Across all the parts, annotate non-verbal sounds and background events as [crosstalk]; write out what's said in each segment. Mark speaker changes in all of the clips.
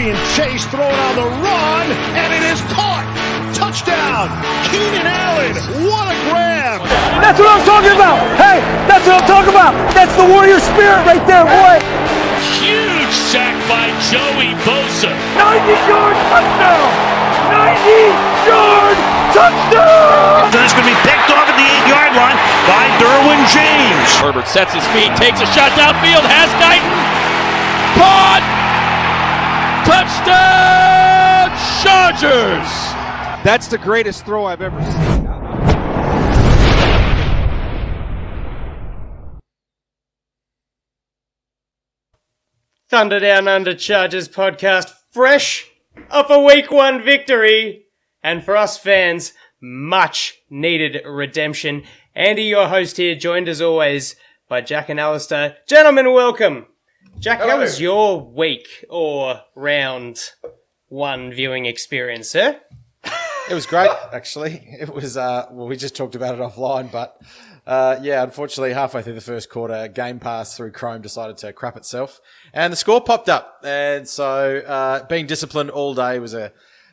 Speaker 1: being chased, thrown on the run, and it is caught. Touchdown, Keenan Allen. What a grab.
Speaker 2: That's what I'm talking about. Hey, that's what I'm talking about. That's the warrior spirit right there, boy.
Speaker 3: Huge sack by Joey Bosa.
Speaker 2: 90 yard touchdown. 90 yard touchdown.
Speaker 4: That's going to be picked off at the eight yard line by Derwin James.
Speaker 3: Herbert sets his feet, takes a shot downfield, has Guyton. Caught! Touchdown Chargers!
Speaker 5: That's the greatest throw I've ever seen.
Speaker 6: Thunder Down Under Chargers podcast, fresh off a week one victory, and for us fans, much needed redemption. Andy, your host here, joined as always by Jack and Alistair. Gentlemen, welcome. Jack, how was your week or round one viewing experience, sir?
Speaker 7: It was great, actually. It was, uh, well, we just talked about it offline, but uh, yeah, unfortunately, halfway through the first quarter, Game Pass through Chrome decided to crap itself, and the score popped up. And so, uh, being disciplined all day was a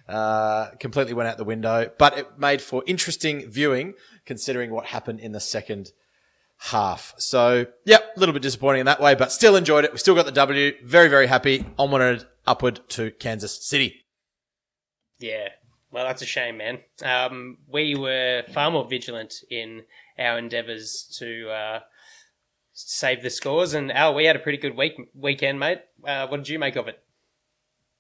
Speaker 7: uh, completely went out the window, but it made for interesting viewing considering what happened in the second half. So, yep, a little bit disappointing in that way, but still enjoyed it. We still got the W. Very, very happy. Onward upward to Kansas City.
Speaker 6: Yeah, well, that's a shame, man. Um, we were far more vigilant in our endeavours to uh, save the scores, and Al, we had a pretty good week weekend, mate. Uh, what did you make of it?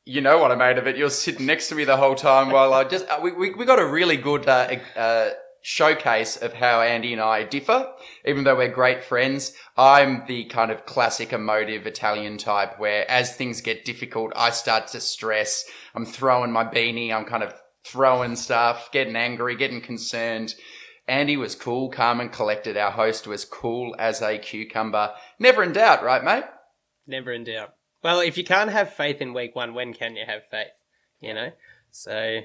Speaker 8: You know what I made of it. You're sitting next to me the whole time while I just uh, we, we we got a really good uh, uh, showcase of how Andy and I differ, even though we're great friends. I'm the kind of classic emotive Italian type where as things get difficult, I start to stress. I'm throwing my beanie. I'm kind of throwing stuff, getting angry, getting concerned. Andy was cool, calm and collected. Our host was cool as a cucumber. Never in doubt, right, mate?
Speaker 6: Never in doubt. Well, if you can't have faith in week one, when can you have faith? You know? So,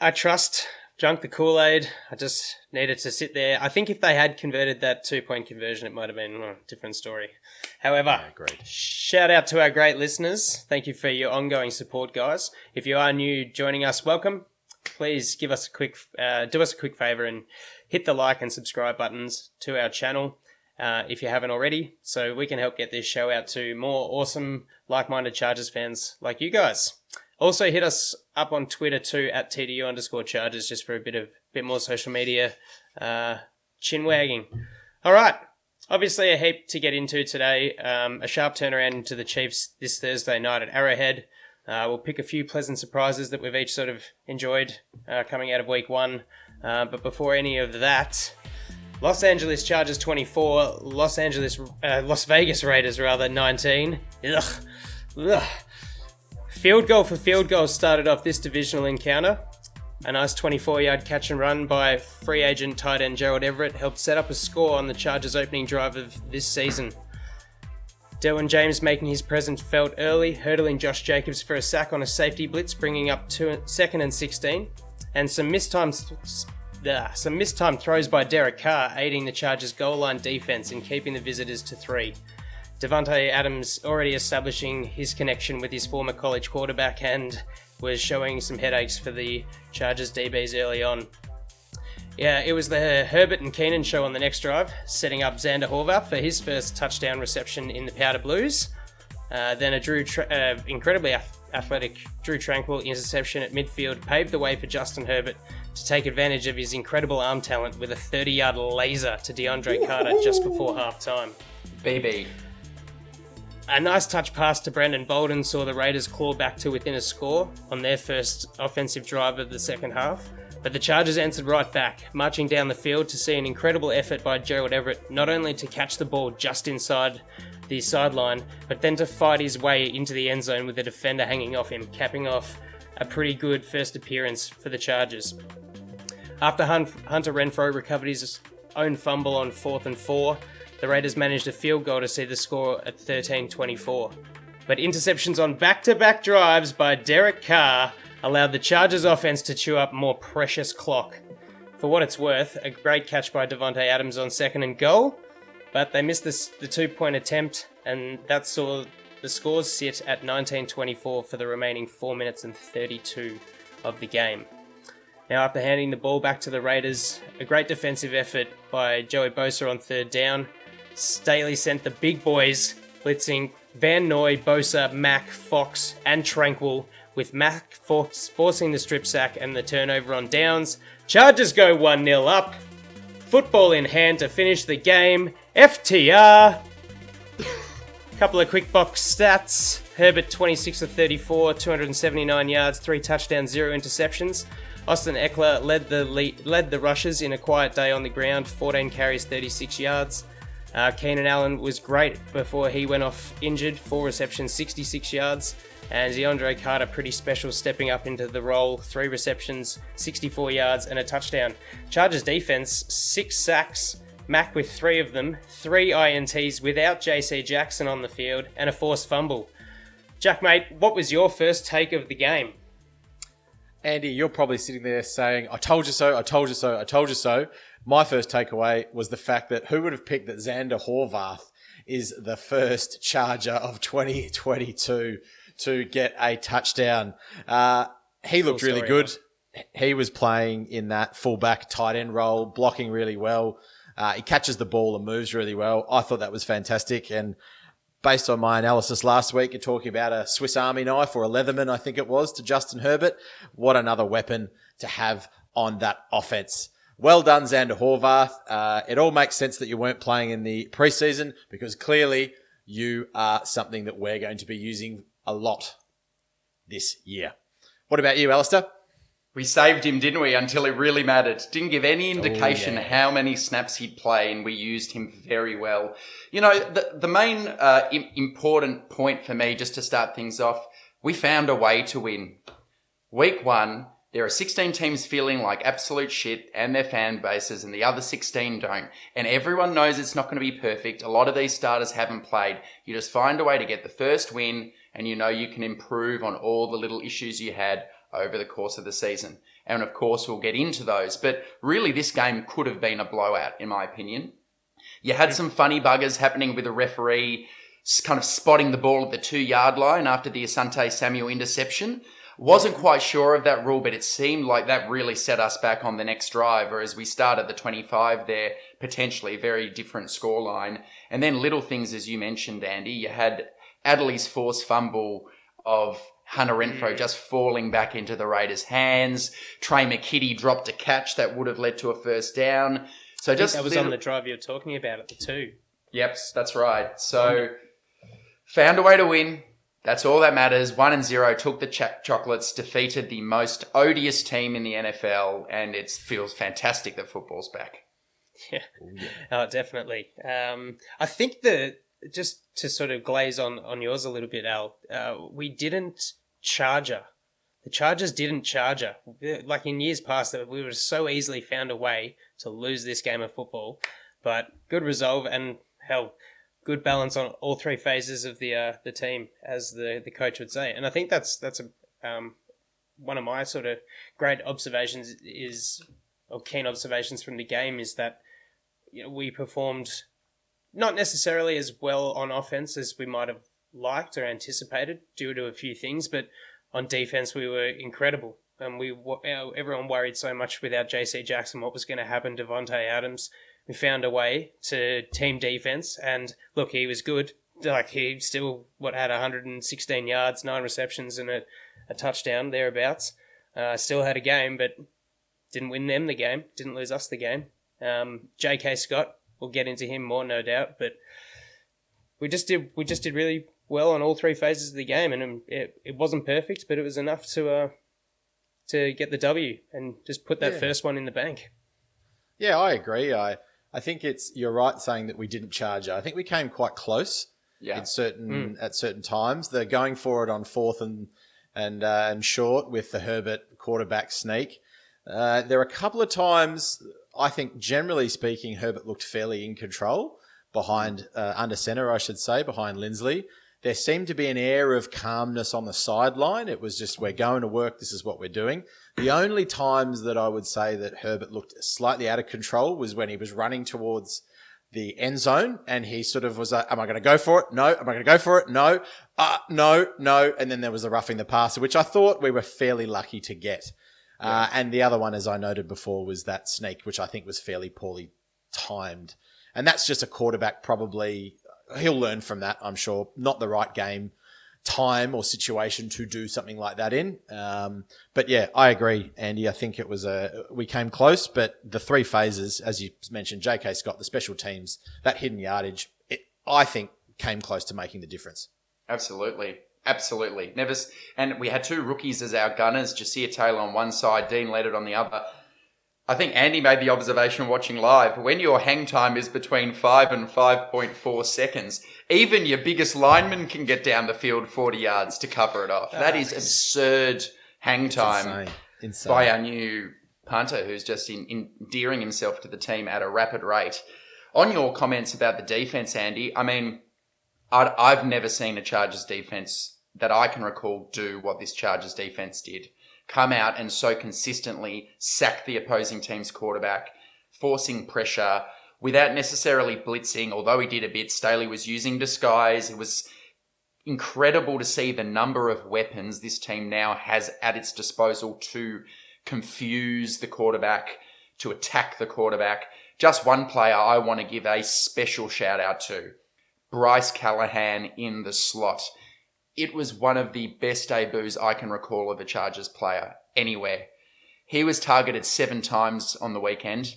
Speaker 6: I trust, drunk the Kool Aid. I just needed to sit there. I think if they had converted that two point conversion, it might have been a different story. However,
Speaker 7: great.
Speaker 6: shout out to our great listeners. Thank you for your ongoing support, guys. If you are new joining us, welcome. Please give us a quick, uh, do us a quick favor and hit the like and subscribe buttons to our channel uh, if you haven't already, so we can help get this show out to more awesome, like-minded Chargers fans like you guys. Also, hit us up on Twitter too at TDU underscore Chargers just for a bit of bit more social media uh, chin wagging. All right, obviously a heap to get into today. Um, a sharp turnaround into the Chiefs this Thursday night at Arrowhead. Uh, we'll pick a few pleasant surprises that we've each sort of enjoyed uh, coming out of Week One. Uh, but before any of that, Los Angeles Chargers 24, Los Angeles, uh, Las Vegas Raiders rather 19. Ugh. Ugh. Field goal for field goal started off this divisional encounter. A nice 24 yard catch and run by free agent tight end Gerald Everett helped set up a score on the Chargers' opening drive of this season. Derwin James making his presence felt early, hurdling Josh Jacobs for a sack on a safety blitz, bringing up two, second and 16, and some mistimed, uh, some mistimed throws by Derek Carr aiding the Chargers' goal line defense in keeping the visitors to three. Davante Adams already establishing his connection with his former college quarterback and was showing some headaches for the Chargers DBs early on. Yeah, it was the Herbert and Keenan show on the next drive, setting up Zander Horvath for his first touchdown reception in the Powder Blues. Uh, then a Drew Tra- uh, incredibly ath- athletic Drue Tranquill interception at midfield paved the way for Justin Herbert to take advantage of his incredible arm talent with a 30-yard laser to DeAndre Carter just before halftime.
Speaker 8: BB.
Speaker 6: A nice touch pass to Brandon Bolden saw the Raiders claw back to within a score on their first offensive drive of the second half. But the Chargers answered right back, marching down the field to see an incredible effort by Gerald Everett, not only to catch the ball just inside the sideline, but then to fight his way into the end zone with the defender hanging off him, capping off a pretty good first appearance for the Chargers. After Hunter Renfrow recovered his own fumble on fourth and four, the Raiders managed a field goal to see the score at 13 24. But interceptions on back to back drives by Derek Carr allowed the Chargers offense to chew up more precious clock. For what it's worth, a great catch by Davante Adams on second and goal, but they missed this, the two point attempt, and that saw the scores sit at 19-24 for the remaining 4 minutes and 32 of the game. Now, after handing the ball back to the Raiders, a great defensive effort by Joey Bosa on third down. Staley sent the big boys blitzing Van Noy, Bosa, Mack, Fox, and Tranquill, with Mack Fox forcing the strip sack and the turnover on downs. Chargers go 1 0 up. Football in hand to finish the game. FTR. [laughs] Couple of quick box stats. Herbert 26 of 34, 279 yards, 3 touchdowns, 0 interceptions. Austin Ekeler led the lead, led the rushes in a quiet day on the ground, 14 carries, 36 yards. Uh, Keenan Allen was great before he went off injured, four receptions, 66 yards. And DeAndre Carter, pretty special, stepping up into the role, three receptions, 64 yards, and a touchdown. Chargers defense, six sacks, Mack with three of them, three INTs without JC Jackson on the field, and a forced fumble. Jack, mate, what was your first take of the game?
Speaker 7: Andy, you're probably sitting there saying, I told you so, I told you so, I told you so. My first takeaway was the fact that who would have picked that Zander Horvath is the first Charger of 2022 to get a touchdown. Uh, he looked really good. He was playing in that fullback tight end role, blocking really well. Uh, he catches the ball and moves really well. I thought that was fantastic. And based on my analysis last week, you're talking about a Swiss Army knife or a Leatherman, I think it was, to Justin Herbert. What another weapon to have on that offense. Well done, Zander Horvath. Uh, it all makes sense that you weren't playing in the preseason because clearly you are something that we're going to be using a lot this year. What about you, Alistair?
Speaker 8: We saved him, didn't we? Until it really mattered. Didn't give any indication
Speaker 7: Oh, yeah.
Speaker 8: how many snaps he'd play, and we used him very well. You know, the the main uh, Im- important point for me, just to start things off, we found a way to win. Week one, there are 16 teams feeling like absolute shit and their fan bases, and the other 16 don't. And everyone knows it's not going to be perfect. A lot of these starters haven't played. You just find a way to get the first win, and you know you can improve on all the little issues you had over the course of the season. And of course, we'll get into those. But really, this game could have been a blowout, in my opinion. You had some funny buggers happening with a referee kind of spotting the ball at the two yard line after the Asante Samuel interception. Wasn't quite sure of that rule, but it seemed like that really set us back on the next drive. or as we started the 25 there, potentially very different scoreline. And then little things, as you mentioned, Andy, you had Adderley's forced fumble of Hunter Renfrow just falling back into the Raiders' hands. Tre' McKitty dropped a catch that would have led to a first down. So
Speaker 6: I think
Speaker 8: just
Speaker 6: that was
Speaker 8: little-
Speaker 6: on the drive you're talking about at the two.
Speaker 8: Yep, that's right. So found a way to win. That's all that matters. One and zero took the ch- chocolates, defeated the most odious team in the NFL, and it feels fantastic that football's back.
Speaker 6: Yeah, oh, [laughs] definitely. Um, I think the just to sort of glaze on on yours a little bit, Al. Uh, we didn't charger. The Chargers didn't charger. Like in years past, that we would have so easily found a way to lose this game of football. But good resolve and hell, good balance on all three phases of the uh, the team, as the the coach would say. And I think that's that's a um, one of my sort of great observations is or keen observations from the game is that you know, we performed not necessarily as well on offense as we might have liked or anticipated due to a few things, but on defense we were incredible. And we everyone worried so much without JC Jackson what was going to happen to Vontae Adams. We found a way to team defense, and look, he was good. Like he still what had 116 yards, nine receptions, and a, a touchdown thereabouts. Uh, still had a game, but didn't win them the game. Didn't lose us the game. Um, J.K. Scott, we'll get into him more, no doubt, but we just did we just did really well on all three phases of the game, and um, it, it wasn't perfect, but it was enough to uh, to get the W and just put that
Speaker 7: Yeah.
Speaker 6: first one in the bank.
Speaker 7: Yeah, I agree. I I think it's you're right saying that we didn't charge it. I think we came quite close
Speaker 8: Yeah.
Speaker 7: in certain at certain times. They're going for it on fourth and and uh, and short with the Herbert quarterback sneak. Uh, there are a couple of times I think, generally speaking, Herbert looked fairly in control behind uh, under center, I should say, behind Linsley. There seemed to be an air of calmness on the sideline. It was just, we're going to work. This is what we're doing. The only times that I would say that Herbert looked slightly out of control was when he was running towards the end zone, and he sort of was like, "Am I going to go for it? No. Am I going to go for it? No. Uh, no, no." And then there was the roughing the passer, which I thought we were fairly lucky to get. Uh, and the other one, as I noted before, was that sneak, which I think was fairly poorly timed. And that's just a quarterback probably he'll learn from that, I'm sure. Not the right game time or situation to do something like that in. Um, but yeah, I agree, Andy. I think it was a we came close, but the three phases, as you mentioned, J.K. Scott, the special teams, that hidden yardage, it, I think came close to making the difference.
Speaker 8: Absolutely. Absolutely. Never, and we had two rookies as our gunners, Ja'Sir Taylor on one side, Deane Leonard on the other. I think Andy made the observation watching live. When your hang time is between 5 and 5.4 seconds, even your biggest lineman can get down the field 40 yards to cover it off. Ah, that is absurd hang time
Speaker 7: Insane. Insane.
Speaker 8: by our new punter who's just in, endearing himself to the team at a rapid rate. On your comments about the defense, Andy, I mean, I'd, I've never seen a Chargers defense that I can recall do what this Chargers defense did. Come out and so consistently sack the opposing team's quarterback, forcing pressure without necessarily blitzing, although he did a bit. Staley was using disguise. It was incredible to see the number of weapons this team now has at its disposal to confuse the quarterback, to attack the quarterback. Just one player I want to give a special shout out to Bryce Callahan in the slot. It was one of the best debuts I can recall of a Chargers player anywhere. He was targeted seven times on the weekend.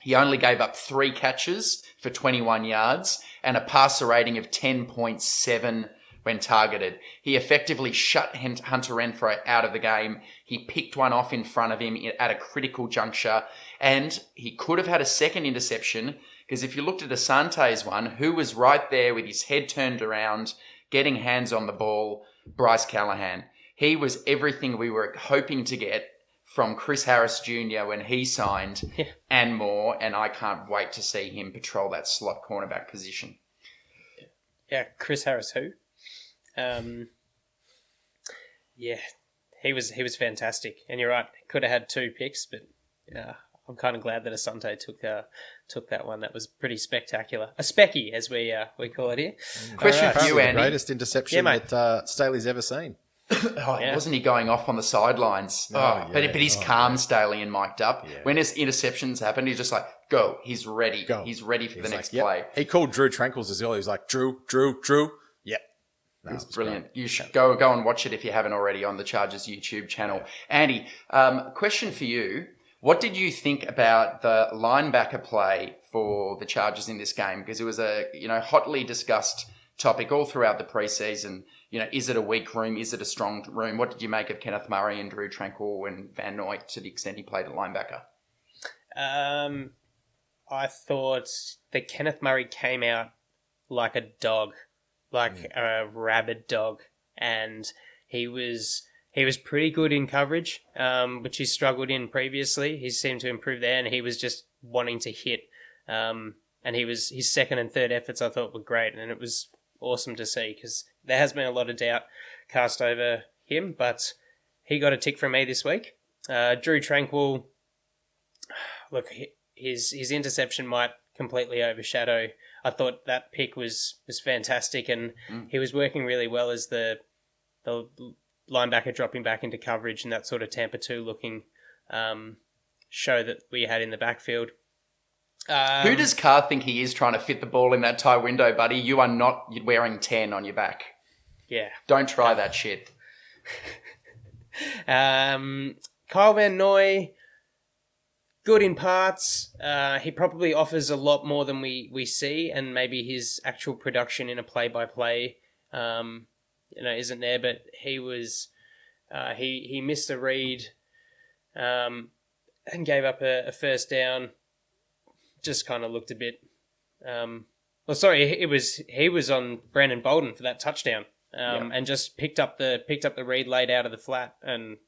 Speaker 8: He only gave up three catches for 21 yards and a passer rating of 10.7 when targeted. He effectively shut Hunter Renfrow out of the game. He picked one off in front of him at a critical juncture, and he could have had a second interception because if you looked at Asante's one, who was right there with his head turned around, getting hands on the ball, Bryce Callahan. He was everything we were hoping to get from Chris Harris Jr. when he signed [laughs] and more, and I can't wait to see him patrol that slot cornerback position.
Speaker 6: Yeah, Chris Harris, who? Um, yeah, he was he was fantastic, and you're right. Could have had two picks, but yeah, I'm kind of glad that Asante took uh, took that one. That was pretty spectacular, a specky as we uh, we call it here.
Speaker 8: Question
Speaker 6: Alright.
Speaker 8: for you,
Speaker 7: Probably the
Speaker 8: Andy.
Speaker 7: greatest interception
Speaker 6: Yeah, mate.
Speaker 7: that uh, Staley's ever seen. [coughs]
Speaker 8: Oh,
Speaker 6: Yeah.
Speaker 8: wasn't he going off on the sidelines?
Speaker 7: Oh,
Speaker 8: oh, but,
Speaker 7: yeah.
Speaker 8: but he's
Speaker 7: Oh,
Speaker 8: calm, Staley, and mic'd up.
Speaker 7: Yeah.
Speaker 8: When his interceptions happen, he's just like, go. He's ready.
Speaker 7: Go.
Speaker 8: He's ready for
Speaker 7: He's
Speaker 8: the
Speaker 7: like,
Speaker 8: next
Speaker 7: yep.
Speaker 8: play.
Speaker 7: He called Drue Tranquill's as well. He was like, Drew, Drew, Drew. Yep. No, it
Speaker 8: Brilliant.
Speaker 7: great.
Speaker 8: You should go go and watch it if you haven't already on the Chargers YouTube channel. Andy, um, question for you. What did you think about the linebacker play for the Chargers in this game? Because it was a you know hotly discussed topic all throughout the preseason. You know, is it a weak room? Is it a strong room? What did you make of Kenneth Murray and Drue Tranquill and Van Noy to the extent he played at linebacker?
Speaker 6: Um, I thought that Kenneth Murray came out like a dog, like a rabid dog, and he was he was pretty good in coverage, um, which he struggled in previously. He seemed to improve there, and he was just wanting to hit. Um, and he was his second and third efforts I thought were great, and it was awesome to see because there has been a lot of doubt cast over him, but he got a tick from me this week. Uh, Drue Tranquill, [sighs] look, his his interception might completely overshadow. I thought that pick was was fantastic, and
Speaker 8: Mm.
Speaker 6: he was working really well as the the linebacker dropping back into coverage and that sort of Tampa two looking um, show that we had in the backfield. Um,
Speaker 8: Who does Carr think he is trying to fit the ball in that tie window, buddy? You are not wearing 10 on your back.
Speaker 6: yeah?
Speaker 8: Don't try that shit. [laughs]
Speaker 6: Um, Kyle Van Noy, good in parts. Uh, he probably offers a lot more than we, we see, and maybe his actual production in a play by play, um, you know, isn't there. But he was, uh, he he missed a read, um, and gave up a, a first down. Just kind of looked a bit. Um, well, sorry, it was he was on Brandon Bolden for that touchdown, um, and just picked up the picked up the read laid out of the flat, and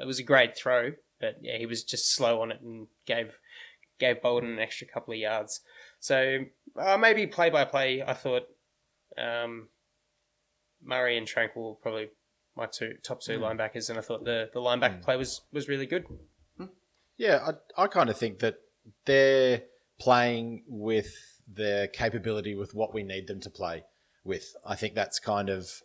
Speaker 6: it was a great throw. But yeah, he was just slow on it and gave gave Bolden an extra couple of yards. So uh, maybe play by play, I thought um, Murray and Tranquill were probably my two top two hmm. linebackers, and I thought the the linebacker hmm. play was was really good. Hmm.
Speaker 7: Yeah, I, I kind of think that they're playing with their capability with what we need them to play with. I think that's kind of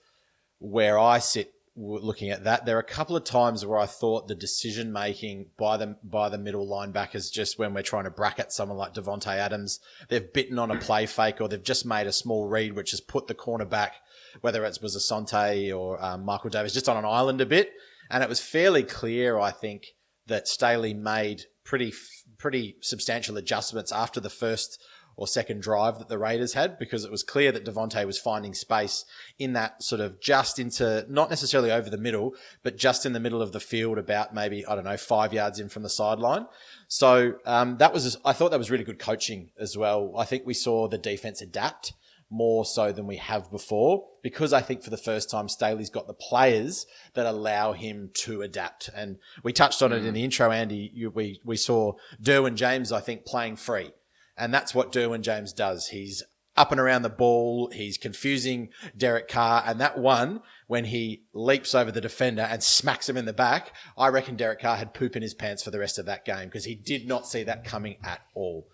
Speaker 7: where I sit looking at that. There are a couple of times where I thought the decision making by the by the middle linebackers, just when we're trying to bracket someone like Davante Adams, they've bitten on a play fake or they've just made a small read, which has put the corner back, whether it was Asante or um, Michael Davis, just on an island a bit. And it was fairly clear, I think, that Staley made pretty pretty substantial adjustments after the first or second drive that the Raiders had because it was clear that Davante was finding space in that sort of just into not necessarily over the middle, but just in the middle of the field, about maybe I don't know five yards in from the sideline. So um, that was I thought that was really good coaching as well. I think we saw the defense adapt more so than we have before because I think for the first time Staley's got the players that allow him to adapt. And we touched on it in the intro, Andy. You, we we saw Derwin James, I think, playing free. And that's what Derwin James does. He's up and around the ball. He's confusing Derek Carr. And that one, when he leaps over the defender and smacks him in the back, I reckon Derek Carr had poop in his pants for the rest of that game because he did not see that coming at all.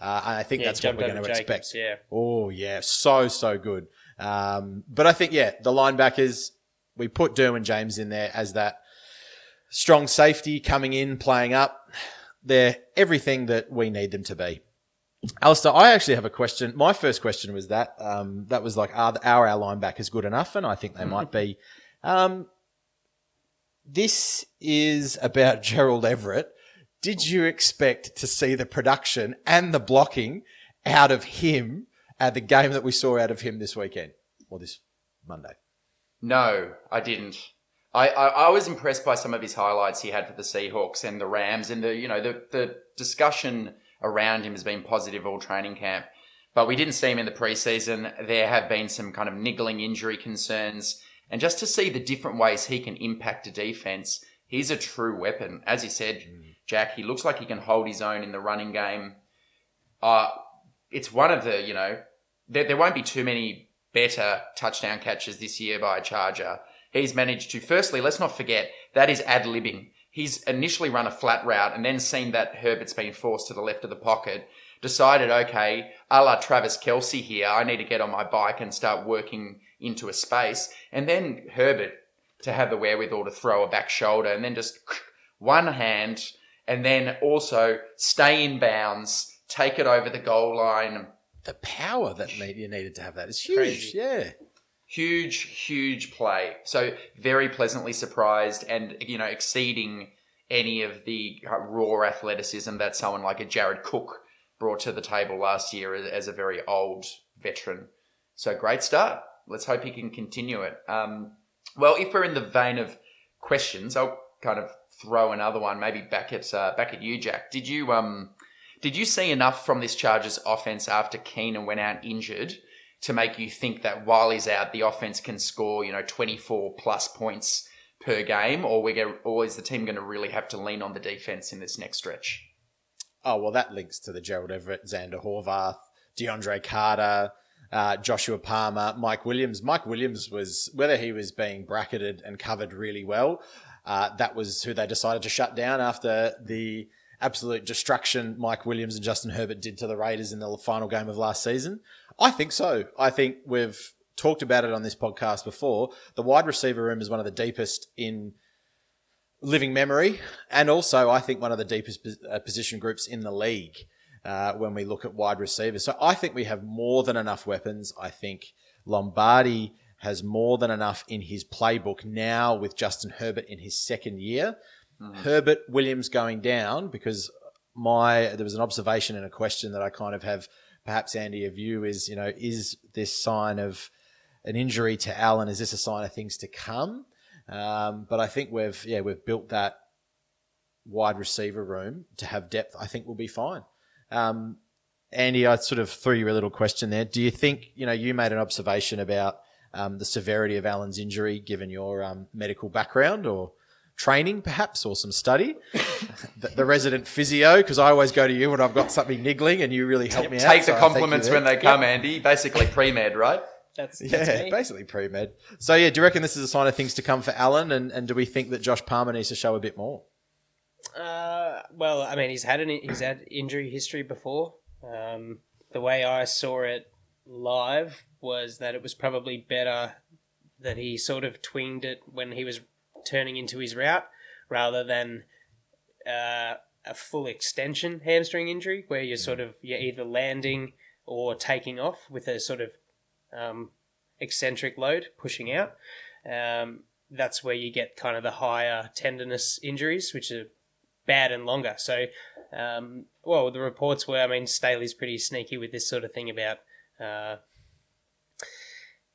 Speaker 7: Uh, and I think
Speaker 6: Yeah,
Speaker 7: that's what we're going to
Speaker 6: Jacobs,
Speaker 7: expect.
Speaker 6: yeah.
Speaker 7: Oh, yeah. So, so good. Um, but I think, yeah, the linebackers, we put Derwin James in there as that strong safety coming in, playing up. They're everything that we need them to be. Alistair, I actually have a question. My first question was that. Um, that was like, are, are our linebackers good enough? And I think they might be. [laughs] Um, this is about [laughs] Gerald Everett. Did you expect to see the production and the blocking out of him at the game that we saw out of him this weekend or this Monday?
Speaker 8: No, I didn't. I, I, I was impressed by some of his highlights he had for the Seahawks and the Rams, and the you know the the discussion around him has been positive all training camp. But we didn't see him in the preseason. There have been some kind of niggling injury concerns, and just to see the different ways he can impact a defense, he's a true weapon. As you said, mm. Jack, he looks like he can hold his own in the running game. Uh, it's one of the, you know, there, there won't be too many better touchdown catches this year by a Charger. He's managed to, firstly, let's not forget, that is ad libbing. He's initially run a flat route and then seen that Herbert's been forced to the left of the pocket, decided, okay, a la Travis Kelce here, I need to get on my bike and start working into a space. And then Herbert to have the wherewithal to throw a back shoulder and then just [laughs] one hand and then also stay in bounds, take it over the goal line,
Speaker 7: The power that you needed to have that is huge.
Speaker 6: Crazy.
Speaker 7: Yeah.
Speaker 8: huge, huge play. So very pleasantly surprised, and you know, exceeding any of the uh, raw athleticism that someone like a Jared Cook brought to the table last year as, as a very old veteran. So great start. Let's hope he can continue it. Um, well, if we're in the vein of questions, I'll kind of throw another one, maybe back at uh, back at you, Jack. Did you um did you see enough from this Chargers offense after Keenan went out injured to make you think that while he's out, the offense can score, you know, 24 plus points per game, or we get, or is the team going to really have to lean on the defense in this next stretch?
Speaker 7: Oh, well, that links to the Gerald Everett, Zander Horvath, DeAndre Carter, uh, Joshua Palmer, Mike Williams. Mike Williams was, whether he was being bracketed and covered really well, uh, that was who they decided to shut down after the absolute destruction Mike Williams and Justin Herbert did to the Raiders in the final game of last season. I think so. I think we've talked about it on this podcast before. The wide receiver room is one of the deepest in living memory, and also I think one of the deepest uh, position groups in the league uh, when we look at wide receivers. So I think we have more than enough weapons. I think Lombardi has more than enough in his playbook now with Justin Herbert in his second year. Herbert Williams going down because my there was an observation and a question that I kind of have perhaps Andy of you is you know is this sign of an injury to Allen is this a sign of things to come? Um, but I think we've yeah we've built that wide receiver room to have depth I think we'll be fine. Um, Andy I sort of threw you a little question there. Do you think you know you made an observation about um, the severity of Allen's injury given your um, medical background or training perhaps or some study [laughs] the, the resident physio because I always go to you when I've got something niggling and you really help me out
Speaker 8: Take the
Speaker 7: I thank you
Speaker 8: compliments when they come, Andy. Basically [laughs] pre med, right?
Speaker 6: That's, that's
Speaker 7: Yeah,
Speaker 6: me.
Speaker 7: basically pre med. So yeah, do you reckon this is a sign of things to come for Allen, And, and do we think that Josh Palmer needs to show a bit more?
Speaker 6: Uh, well, I mean, he's had an he's had injury history before. Um, the way I saw it live was that it was probably better that he sort of twinged it when he was turning into his route rather than uh, a full extension hamstring injury where you're sort of you're either landing or taking off with a sort of um, eccentric load pushing out. Um, that's where you get kind of the higher tenderness injuries, which are bad and longer. So, um, well, the reports were, I mean, Staley's pretty sneaky with this sort of thing about, uh,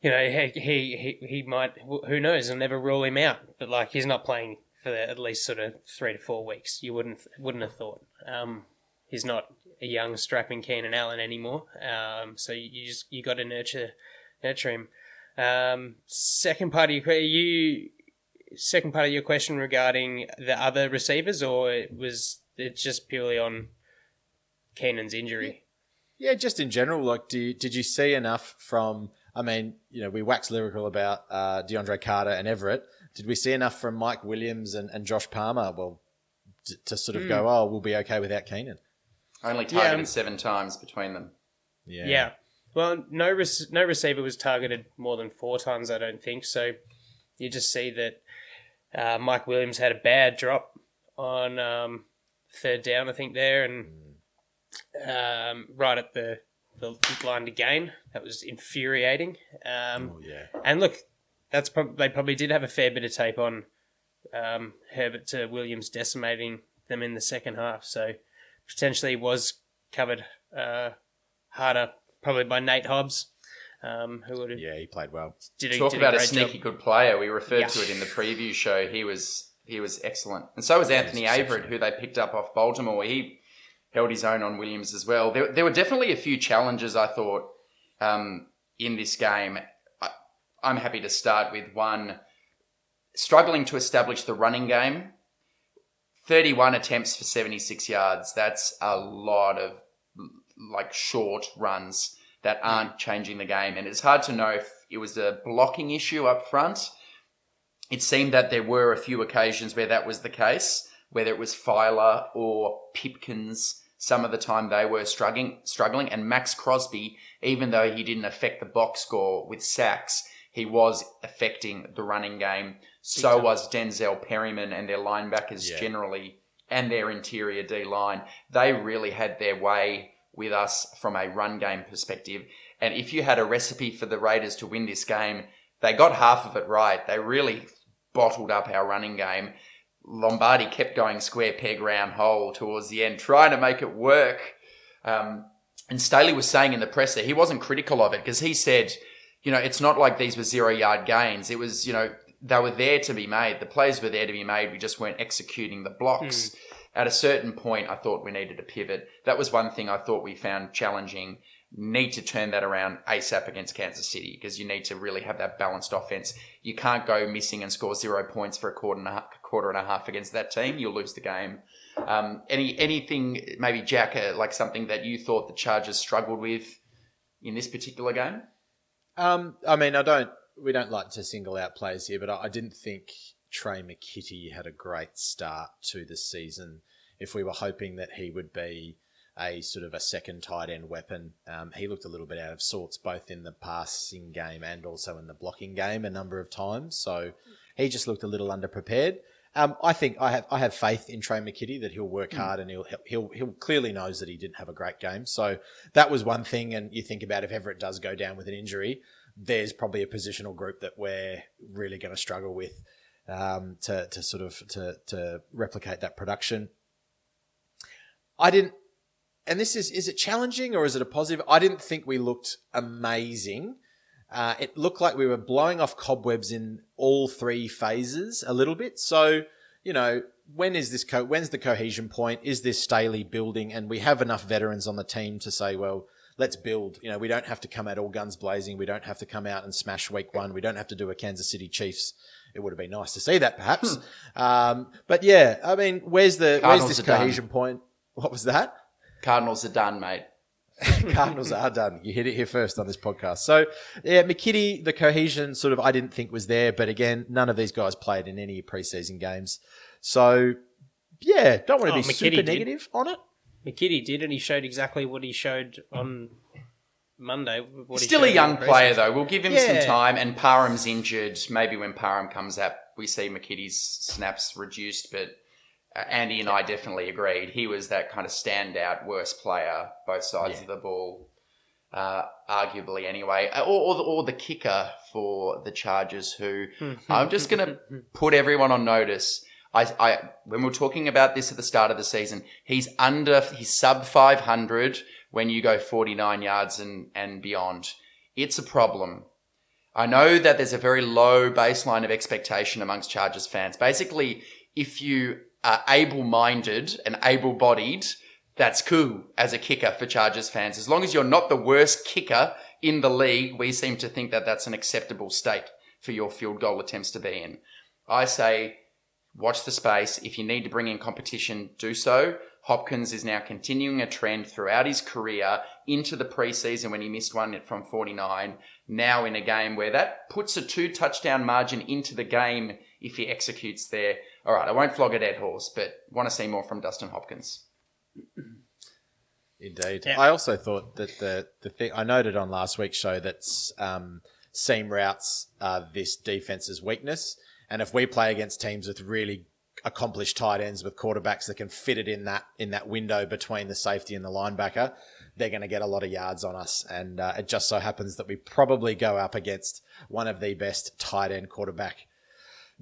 Speaker 6: you know, he, he, he, might, who knows, I'll never rule him out, but like he's not playing for at least sort of three to four weeks. You wouldn't, wouldn't have thought. Um, he's not a young strapping Keenan Allen anymore. Um, so you just, you got to nurture, nurture him. Um, second part of your you second part of your question regarding the other receivers, or was it just purely on Keenan's injury?
Speaker 7: Yeah, just in general, like, do you, did you see enough from? I mean, you know, we wax lyrical about uh, DeAndre Carter and Everett. Did we see enough from Mike Williams and, and Josh Palmer? Well, to, to sort of mm. go, oh, we'll be okay without Keenan.
Speaker 8: Only targeted yeah, um, seven times between them.
Speaker 6: Yeah. Yeah. Well, no res- no receiver was targeted more than four times, I don't think. So you just see that uh, Mike Williams had a bad drop on um, third down, I think, there, and um, right at the, the line to gain. That was infuriating. Um,
Speaker 7: oh, yeah.
Speaker 6: And look, that's prob- they probably did have a fair bit of tape on um, Herbert to Williams decimating them in the second half. So potentially was covered uh, harder probably by Nate Hobbs. Um, who would have,
Speaker 7: yeah, he played well.
Speaker 8: Did Talk did about a, a sneaky job. good player. We referred yeah. to it in the preview show. He was he was excellent, and so was Anthony Averett, who they picked up off Baltimore. He held his own on Williams as well. There, there were definitely a few challenges I thought um, in this game. I, I'm happy to start with one struggling to establish the running game. 31 attempts for 76 yards. That's a lot of like short runs that aren't changing the game. And it's hard to know if it was a blocking issue up front. It seemed that there were a few occasions where that was the case, whether it was Feiler or Pipkins. Some of the time they were struggling, struggling, and Maxx Crosby, even though he didn't affect the box score with sacks, he was affecting the running game. So was Denzel Perryman and their linebackers yeah. generally, and their interior D line. They really had their way with us from a run game perspective. And if you had a recipe for the Raiders to win this game, they got half of it right. They really bottled up our running game. Lombardi kept going square peg round hole towards the end, trying to make it work. Um, and Staley was saying in the presser, he wasn't critical of it because he said, you know, it's not like these were zero yard gains. It was, you know, they were there to be made. The plays were there to be made. We just weren't executing the blocks. Mm at a certain point, I thought we needed to pivot. That was one thing I thought we found challenging. Need to turn that around ASAP against Kansas City because you need to really have that balanced offense. You can't go missing and score zero points for a quarter and a half, quarter and a half against that team. You'll lose the game. Um, any anything maybe Jack uh, like something that you thought the Chargers struggled with in this particular game?
Speaker 7: Um, I mean, I don't. We don't like to single out players here, but I, I didn't think Tre' McKitty had a great start to the season. If we were hoping that he would be a sort of a second tight end weapon, um, he looked a little bit out of sorts both in the passing game and also in the blocking game a number of times. So he just looked a little underprepared. Um, I think I have I have faith in Tre' McKitty that he'll work hmm. hard and he'll he'll he'll clearly knows that he didn't have a great game. So that was one thing. And you think about if Everett does go down with an injury, there's probably a positional group that we're really going to struggle with um, to to sort of to to replicate that production. I didn't, and this is is it challenging or is it a positive? I didn't think we looked amazing. Uh, it looked like we were blowing off cobwebs in all three phases a little bit. So you know, when is this co- when's the cohesion point? Is this Staley building? And we have enough veterans on the team to say, well, let's build. You know, we don't have to come out all guns blazing. We don't have to come out and smash week one. We don't have to do a Kansas City Chiefs it would have been nice to see that perhaps. Hmm. Um, but yeah, I mean, where's the Cardinals where's this cohesion done. point? What was that?
Speaker 8: Cardinals are done, mate. [laughs]
Speaker 7: Cardinals are done. You hit it here first on this podcast. So yeah, McKitty, the cohesion sort of I didn't think was there, but again, none of these guys played in any preseason games. So yeah, don't want to oh, be McKitty super did. negative on it.
Speaker 6: McKitty did, and he showed exactly what he showed on Monday. What he
Speaker 8: Still a young player though. We'll give him
Speaker 6: Yeah.
Speaker 8: some time. And Parham's injured. Maybe when Parham comes up, we see McKitty's snaps reduced. But Andy and I definitely agreed he was that kind of standout worst player, both sides of the ball. Uh, arguably, anyway, Uh, or, or, the, or the kicker for the Chargers, who I'm just going [laughs] to put everyone on notice. I, I, when we're talking about this at the start of the season, he's under, he's sub 500 when you go 49 yards and, and beyond. It's a problem. I know that there's a very low baseline of expectation amongst Chargers fans. Basically, if you are able minded and able bodied, that's cool as a kicker for Chargers fans. As long as you're not the worst kicker in the league, we seem to think that that's an acceptable state for your field goal attempts to be in. I say, watch the space. If you need to bring in competition, do so. Hopkins is now continuing a trend throughout his career into the preseason when he missed one from 49. Now in a game where that puts a two touchdown margin into the game if he executes there. All right, I won't flog a dead horse, but want to see more from Dustin Hopkins. [clears throat]
Speaker 7: Indeed.
Speaker 6: Yeah.
Speaker 7: I also thought that the the thing I noted on last week's show that um, seam routes are this defense's weakness, and if we play against teams with really accomplished tight ends with quarterbacks that can fit it in that in that window between the safety and the linebacker, they're going to get a lot of yards on us. And uh, it just so happens that we probably go up against one of the best tight end quarterback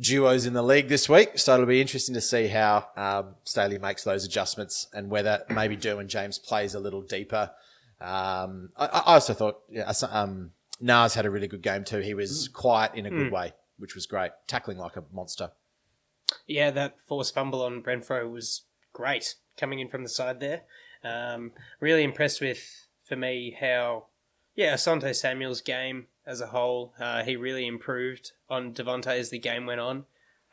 Speaker 7: duos in the league this week. So it'll be interesting to see how um, Staley makes those adjustments and whether maybe Derwin James plays a little deeper. Um, I, I also thought yeah, um, Nas had a really good game too. He was quiet in a good way, which was great, tackling like a monster.
Speaker 6: Yeah, that forced fumble on Brenfro was great coming in from the side there. Um, really impressed with, for me, how, yeah, Asante Samuel's game as a whole, uh, he really improved on Davante as the game went on.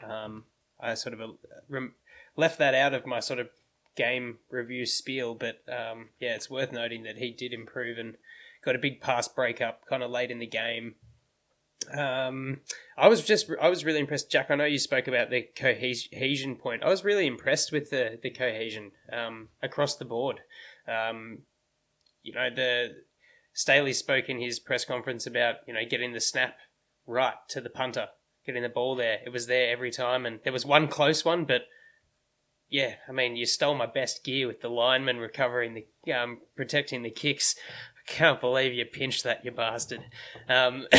Speaker 6: Um, I sort of uh, rem- left that out of my sort of game review spiel, but um, yeah, it's worth noting that he did improve and got a big pass breakup kind of late in the game. Um, I was just I was really impressed, Jack. I know you spoke about the cohesion point. I was really impressed with the the cohesion um, across the board. Um, you know, the Staley spoke in his press conference about you know getting the snap right to the punter, getting the ball there. It was there every time, and there was one close one, but yeah, I mean, you stole my best gear with the lineman recovering the um, protecting the kicks. I can't believe you pinched that, you bastard. Um, [laughs]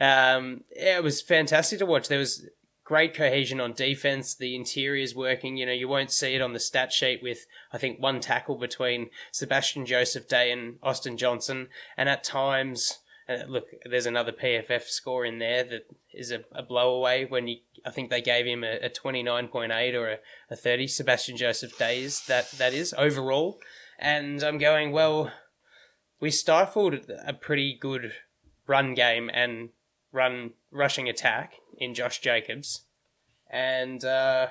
Speaker 6: um, yeah, it was fantastic to watch. There was great cohesion on defense. The interior's working. You know, you won't see it on the stat sheet with I think one tackle between Sebastian Joseph Day and Austin Johnson, and at times. Uh, look, there's another PFF score in there that is a, a blowaway when you, I think they gave him a, a 29.8 or a, a 30. Sebastian Joseph Days, that, that is, overall. And I'm going, well, we stifled a pretty good run game and run rushing attack in Josh Jacobs. And uh,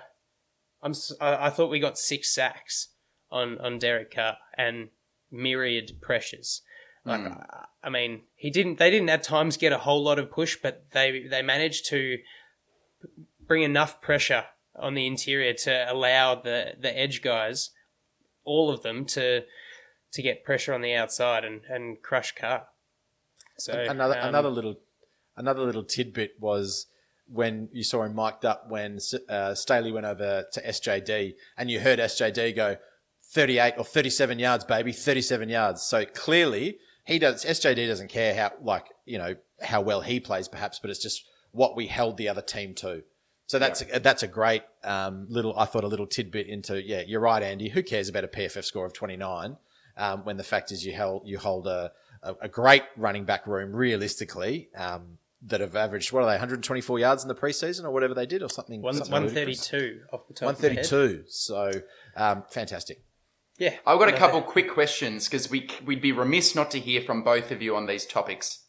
Speaker 6: I'm, I, I thought we got six sacks on, on Derek Carr and myriad pressures. Like, I- I mean, he didn't. They didn't at times get a whole lot of push, but they they managed to bring enough pressure on the interior to allow the the edge guys, all of them, to to get pressure on the outside and and crush Carr. So
Speaker 7: another
Speaker 6: um,
Speaker 7: another little another little tidbit was when you saw him mic'd up when uh, Staley went over to SJD and you heard SJD go 38 or 37 yards, baby, 37 yards. So clearly he does. SJD doesn't care how like you know how well he plays, perhaps, but it's just what we held the other team to. So that's that's a great um, little. I thought a little tidbit into. Yeah, you're right, Andy. Who cares about a PFF score of 29 um, when the fact is you held you hold a, a, a great running back room realistically um, that have averaged what are they 124 yards in the preseason or whatever they did or something.
Speaker 6: one
Speaker 7: something
Speaker 6: one
Speaker 7: ludicrous.
Speaker 6: off the top. of my head.
Speaker 7: 132. So um, fantastic.
Speaker 6: Yeah,
Speaker 8: I've got a couple quick questions because we we'd be remiss not to hear from both of you on these topics.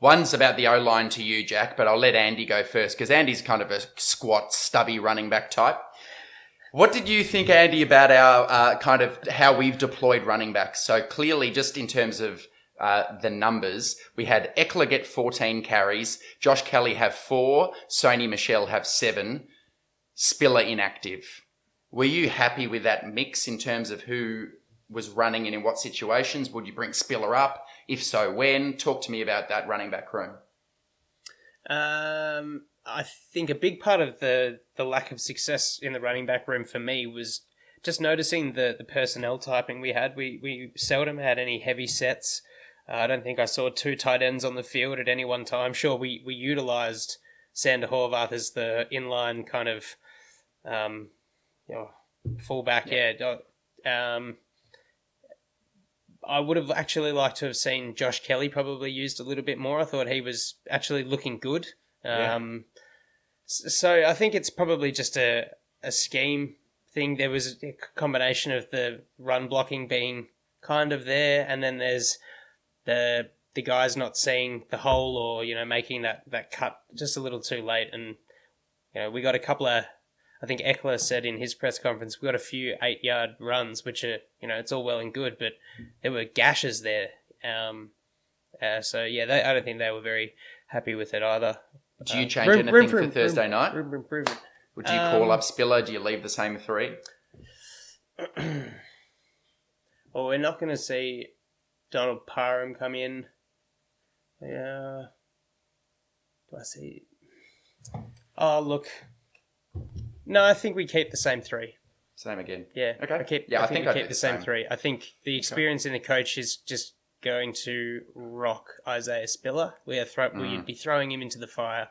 Speaker 8: One's about the O line to you, Jack, but I'll let Andy go first because Andy's kind of a squat, stubby running back type. What did you think, Andy, about our uh, kind of how we've deployed running backs? So clearly, just in terms of uh, the numbers, we had Ekeler get 14 carries, Josh Kelley have four, Sony Michel have seven, Spiller inactive. Were you happy with that mix in terms of who was running and in what situations? Would you bring Spiller up? If so, when? Talk to me about that running back room.
Speaker 6: Um, I think a big part of the the lack of success in the running back room for me was just noticing the the personnel typing we had. We we seldom had any heavy sets. Uh, I don't think I saw two tight ends on the field at any one time. Sure, we we utilized Zander Horvath as the inline kind of, um, you know, fullback. Yeah. yeah. Um, I would have actually liked to have seen Josh Kelley probably used a little bit more. I thought he was actually looking good. Um, yeah. So I think it's probably just a, a scheme thing. There was a combination of the run blocking being kind of there, and then there's the the guys not seeing the hole or you know making that that cut just a little too late. And you know we got a couple of I think Ekeler said in his press conference, we got a few eight yard runs, which are, you know, it's all well and good, but there were gashes there. Um, uh, so, yeah, they, I don't think they were very happy with it either.
Speaker 8: Do you uh, change uh, room, anything room for, for Thursday
Speaker 6: room,
Speaker 8: night?
Speaker 6: Room improvement.
Speaker 8: Would you call um, up Spiller? Do you leave the same three? [clears throat]
Speaker 6: well, we're not going to see Donald Parham come in. Yeah. Do I see? Oh, look. No, I think we keep the same three.
Speaker 8: Same again.
Speaker 6: Yeah.
Speaker 8: Okay.
Speaker 6: I keep, yeah, I, I think, think we keep the same, same, three. I think the experience okay. in the coach is just going to rock Isaiah Spiller. We are throw, mm. we'd be throwing him into the fire.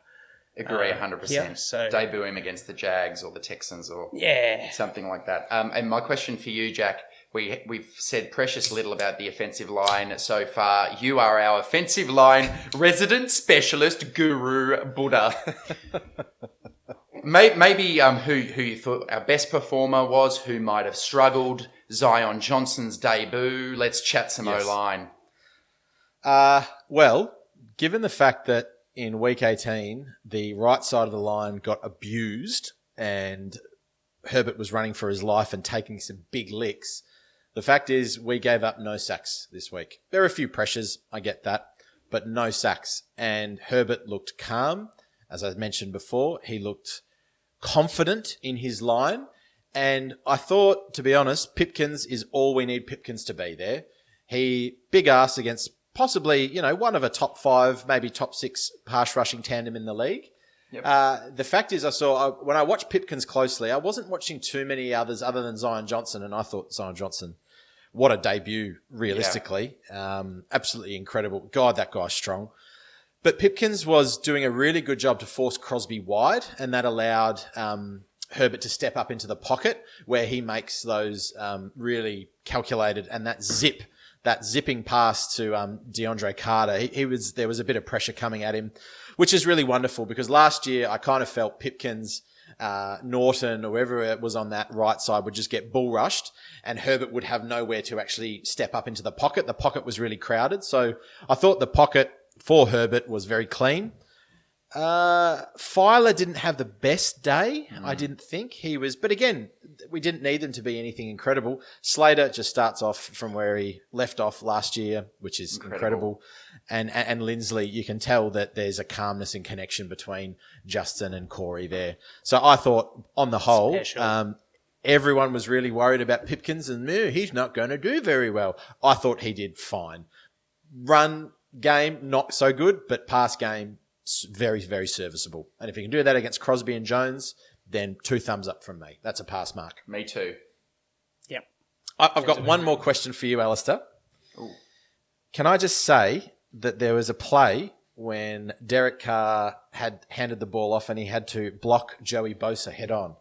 Speaker 8: Agree, uh, hundred percent. So debut him against the Jags or the Texans or
Speaker 6: yeah,
Speaker 8: something like that. Um, and my question for you, Jack, we we've said precious little about the offensive line so far. You are our offensive line resident specialist guru, Buddha. [laughs] Maybe um, who who you thought our best performer was, who might have struggled. Zion Johnson's debut. Let's chat some yes. O line.
Speaker 7: Uh, well, given the fact that in week 18, the right side of the line got abused and Herbert was running for his life and taking some big licks, the fact is we gave up no sacks this week. There are a few pressures, I get that, but no sacks. And Herbert looked calm. As I mentioned before, he looked confident in his line. And I thought, to be honest, Pipkins is all we need Pipkins to be there. He big ass against possibly, you know, one of a top five, maybe top six pass rushing tandem in the league. Yep. Uh, the fact is, I saw when I watched Pipkins closely, I wasn't watching too many others other than Zion Johnson, and I thought Zion Johnson, what a debut, realistically, yeah. um, absolutely incredible. God, that guy's strong. But Pipkins was doing a really good job to force Crosby wide, and that allowed um, Herbert to step up into the pocket where he makes those um, really calculated and that zip, that zipping pass to um, DeAndre Carter. He, he, was there was a bit of pressure coming at him, which is really wonderful because last year I kind of felt Pipkins. Uh, Norton or whoever it was on that right side would just get bull rushed and Herbert would have nowhere to actually step up into the pocket. The pocket was really crowded. So I thought the pocket for Herbert was very clean. Uh, Feiler didn't have the best day, mm. I didn't think. He was, but again, we didn't need them to be anything incredible. Slater just starts off from where he left off last year, which is incredible. incredible. And, and, Linsley, you can tell that there's a calmness and connection between Justin and Corey there. So I thought, on the whole, um, everyone was really worried about Pipkins and Moo. he's not going to do very well. I thought he did fine. Run game, not so good, but pass game, very, very serviceable. And if you can do that against Crosby and Jones, then two thumbs up from me. That's a pass mark.
Speaker 8: Me too.
Speaker 6: Yep.
Speaker 7: I've got one more question for you, Alistair. Ooh. Can I just say that there was a play when Derek Carr had handed the ball off and he had to block Joey Bosa head on.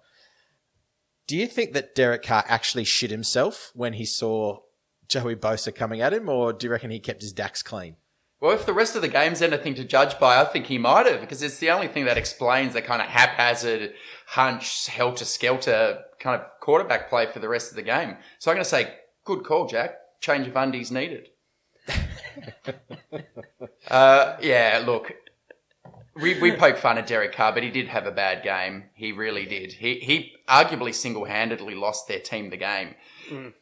Speaker 7: Do you think that Derek Carr actually shit himself when he saw Joey Bosa coming at him, or do you reckon he kept his dacks clean?
Speaker 8: Well, if the rest of the game's anything to judge by, I think he might have, because it's the only thing that explains the kind of haphazard, hunch, helter skelter kind of quarterback play for the rest of the game. So I'm going to say, good call, Jack. Change of undies needed. [laughs] uh, yeah, look, we, we poke fun at Derek Carr, but he did have a bad game. He really did. He, he arguably single handedly lost their team the game. Mm.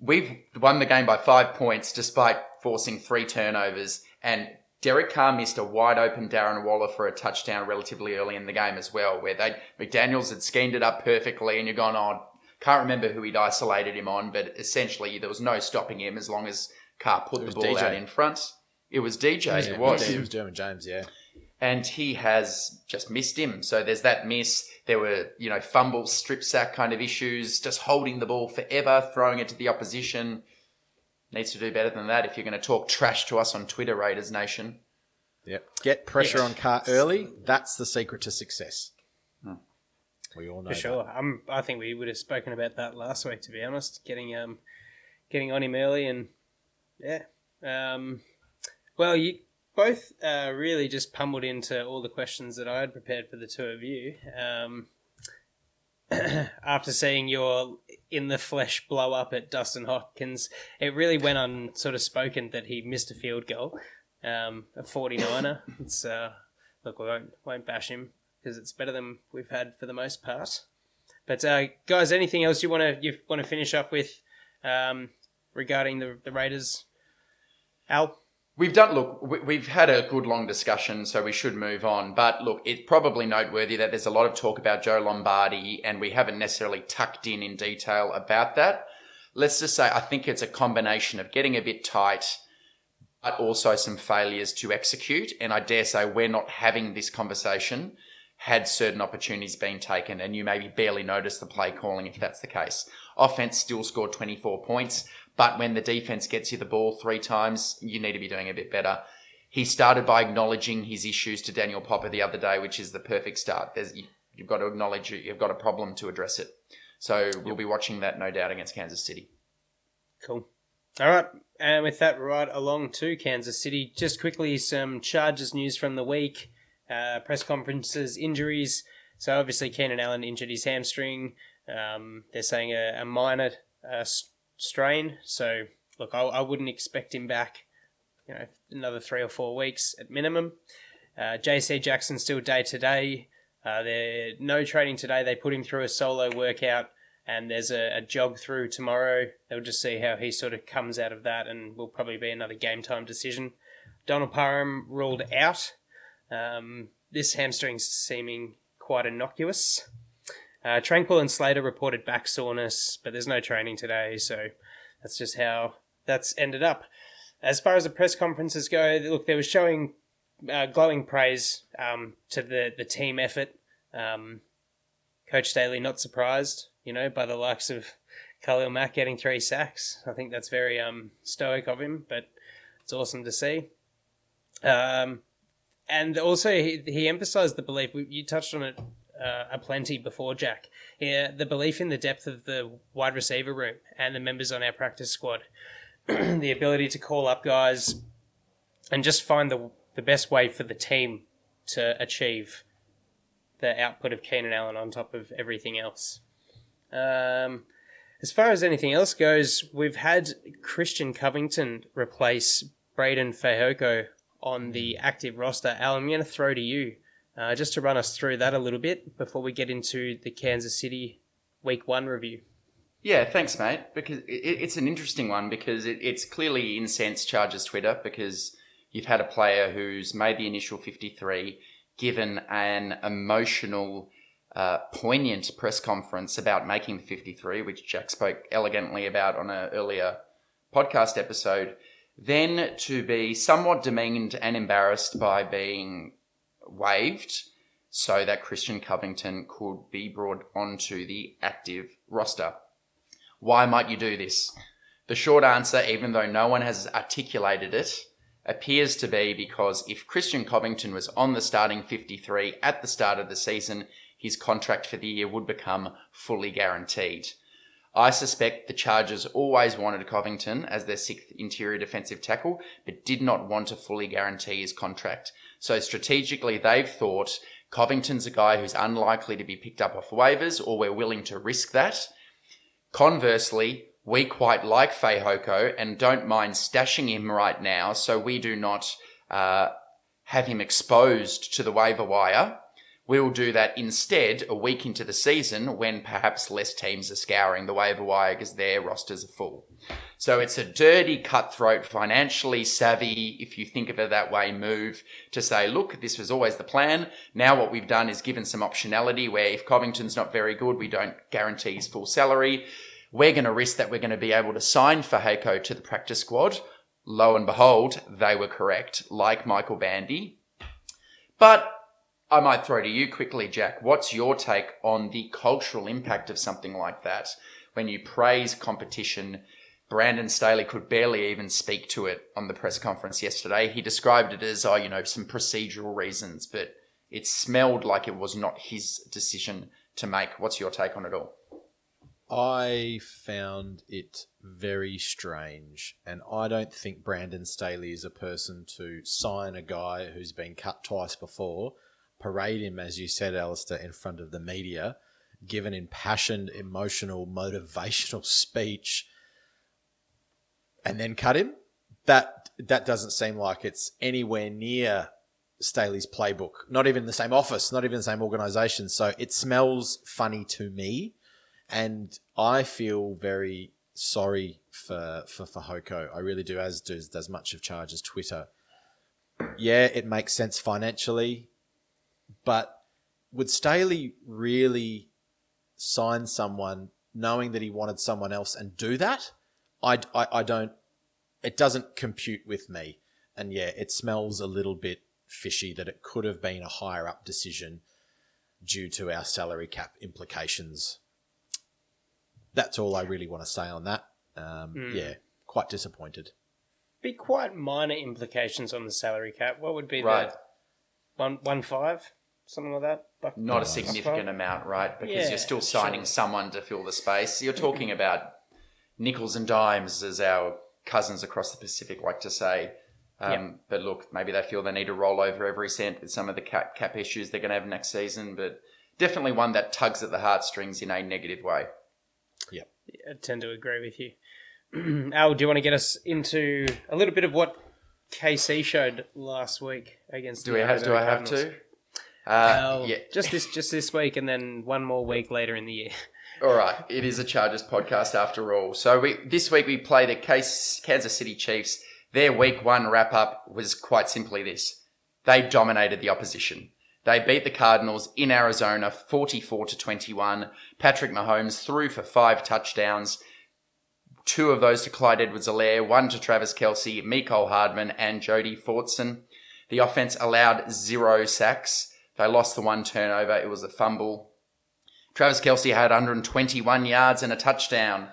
Speaker 8: We've won the game by five points despite forcing three turnovers and Derek Carr missed a wide open Darren Waller for a touchdown relatively early in the game as well, where they McDaniels had schemed it up perfectly, and you're going on. Can't remember who he'd isolated him on, but essentially there was no stopping him as long as Carr put the ball
Speaker 7: DJ.
Speaker 8: out in front. It was DJ.
Speaker 7: Yeah,
Speaker 8: it was.
Speaker 7: It was Derwin James, yeah.
Speaker 8: and he has just missed him. So there's that miss. There were, you know, fumble, strip sack kind of issues, just holding the ball forever, throwing it to the opposition. Needs to do better than that if you're going to talk trash to us on Twitter, Raiders Nation.
Speaker 7: Yep. Get pressure
Speaker 6: Yes.
Speaker 7: on Carr early. That's the secret to success.
Speaker 8: Hmm.
Speaker 7: We all know
Speaker 6: For sure. Um, I think we would have spoken about that last week, to be honest. Getting um, getting on him early and yeah. Um, well, you both uh, really just pummeled into all the questions that I had prepared for the two of you. Um, [clears throat] after seeing your in the flesh blow up at Dustin Hopkins, it really went on sort of spoken that he missed a field goal, um, a 49er. [laughs] It's uh, look, we won't won't bash him because it's better than we've had for the most part. But uh, guys, anything else you want to you want to finish up with um, regarding the the Raiders? Al,
Speaker 8: We've done, look, we- we've had a good long discussion, so we should move on. But look, it's probably noteworthy that there's a lot of talk about Joe Lombardi, and we haven't necessarily tucked in in detail about that. Let's just say I think it's a combination of getting a bit tight, but also some failures to execute. And I dare say we're not having this conversation had certain opportunities been taken, and you maybe barely noticed the play calling if that's the case. Offense still scored 24 points, but when the defense gets you the ball three times, you need to be doing a bit better. He started by acknowledging his issues to Daniel Popper the other day, which is the perfect start. There's, you, you've got to acknowledge you- you've got a problem to address it. So we'll be watching that, no doubt, against Kansas City.
Speaker 6: cool. All right, and with that, right along to Kansas City. Just quickly, some Chargers news from the week. Uh, press conferences, injuries. So obviously, Keenan Allen injured his hamstring. Um, they're saying a, a minor uh, strain. So look, I, I wouldn't expect him back. You know, another three or four weeks at minimum. Uh, JC Jackson still day to day. Uh, They're no training today. They put him through a solo workout, and there's a, a jog through tomorrow. They'll just see how he sort of comes out of that, and will probably be another game time decision. Donald Parham ruled out. Um, this hamstring's seeming quite innocuous. Uh, Tranquill and Slater reported back soreness, but there's no training today, so that's just how that's ended up. As far as the press conferences go, look, they were showing uh, glowing praise um, to the, the team effort. Um, Coach Staley not surprised, you know, by the likes of Khalil Mack getting three sacks. I think that's very um, stoic of him, but it's awesome to see. Um, and also, he, he emphasized the belief, you touched on it uh, aplenty before, Jack. Yeah, the belief in the depth of the wide receiver room and the members on our practice squad. [clears throat] the ability to call up guys and just find the, the best way for the team to achieve the output of Keenan Allen on top of everything else. Um, as far as anything else goes, we've had Christian Covington replace Breiden Fehoko on the active roster. Al, I'm going to throw to you uh, just to run us through that a little bit before we get into the Kansas City Week One review.
Speaker 8: Yeah, thanks, mate. Because it, it's an interesting one because it, it's clearly incensed Chargers Twitter because you've had a player who's made the initial 53, given an emotional, uh, poignant press conference about making the 53, which Jack spoke elegantly about on an earlier podcast episode, then to be somewhat demeaned and embarrassed by being waived so that Christian Covington could be brought onto the active roster. Why might you do this? The short answer, even though no one has articulated it, appears to be because if Christian Covington was on the starting 53 at the start of the season, his contract for the year would become fully guaranteed. I suspect the Chargers always wanted Covington as their sixth interior defensive tackle, but did not want to fully guarantee his contract. So strategically, they've thought Covington's a guy who's unlikely to be picked up off waivers, or we're willing to risk that. Conversely, we quite like Fehoko and don't mind stashing him right now, so we do not uh, have him exposed to the waiver wire. We'll do that instead a week into the season when perhaps less teams are scouring the waiver wire because their rosters are full. So it's a dirty, cutthroat, financially savvy, if you think of it that way, move to say, look, this was always the plan. Now what we've done is given some optionality where if Covington's not very good, we don't guarantee his full salary. We're going to risk that we're going to be able to sign Fehoko to the practice squad. Lo and behold, they were correct, like Michael Bandy. But I might throw to you quickly, Jack. What's your take on the cultural impact of something like that? When you praise competition, Brandon Staley could barely even speak to it on the press conference yesterday. He described it as, oh, you know, some procedural reasons, but it smelled like it was not his decision to make. What's your take on it all?
Speaker 7: I found it very strange, and I don't think Brandon Staley is a person to sign a guy who's been cut twice before, parade him, as you said, Alistair, in front of the media, give an impassioned, emotional, motivational [laughs] speech, and then cut him. That that doesn't seem like it's anywhere near Staley's playbook. Not even the same office, not even the same organization. So it smells funny to me and I feel very sorry for for for Hoko. I really do, as does does much of Chargers Twitter. Yeah, it makes sense financially, but would Staley really sign someone knowing that he wanted someone else and do that? I, I, I don't. It doesn't compute with me, and yeah, it smells a little bit fishy that it could have been a higher up decision due to our salary cap implications that's all I really want to say on that. Um, mm. Yeah, quite disappointed.
Speaker 6: Be quite minor implications on the salary cap. What would be right. the one one five something like that?
Speaker 8: Buck, Not a significant amount, right? Because yeah, you're still signing sure. someone to fill the space. You're talking about nickels and dimes, as our cousins across the Pacific like to say. Um, yep. But look, maybe they feel they need to roll over every cent with some of the cap, cap issues they're going to have next season. But definitely one that tugs at the heartstrings in a negative way.
Speaker 7: Yep.
Speaker 6: I tend to agree with you. [clears throat] Al, do you want to get us into a little bit of what KC showed last week against?
Speaker 8: Do we have? Do I have to?
Speaker 6: Uh, yeah. Just this, just this week, and then one more week later in the year. [laughs]
Speaker 8: All right, it is a Chargers podcast after all. So we this week we played the Case Kansas City Chiefs. Their week one wrap up was quite simply this: they dominated the opposition. They beat the Cardinals in Arizona 44 to 21. Patrick Mahomes threw for five touchdowns. Two of those to Clyde Edwards-Helaire, one to Travis Kelce, Mecole Hardman, and Jody Fortson. The offense allowed zero sacks. They lost the one turnover. It was a fumble. Travis Kelce had 121 yards and a touchdown.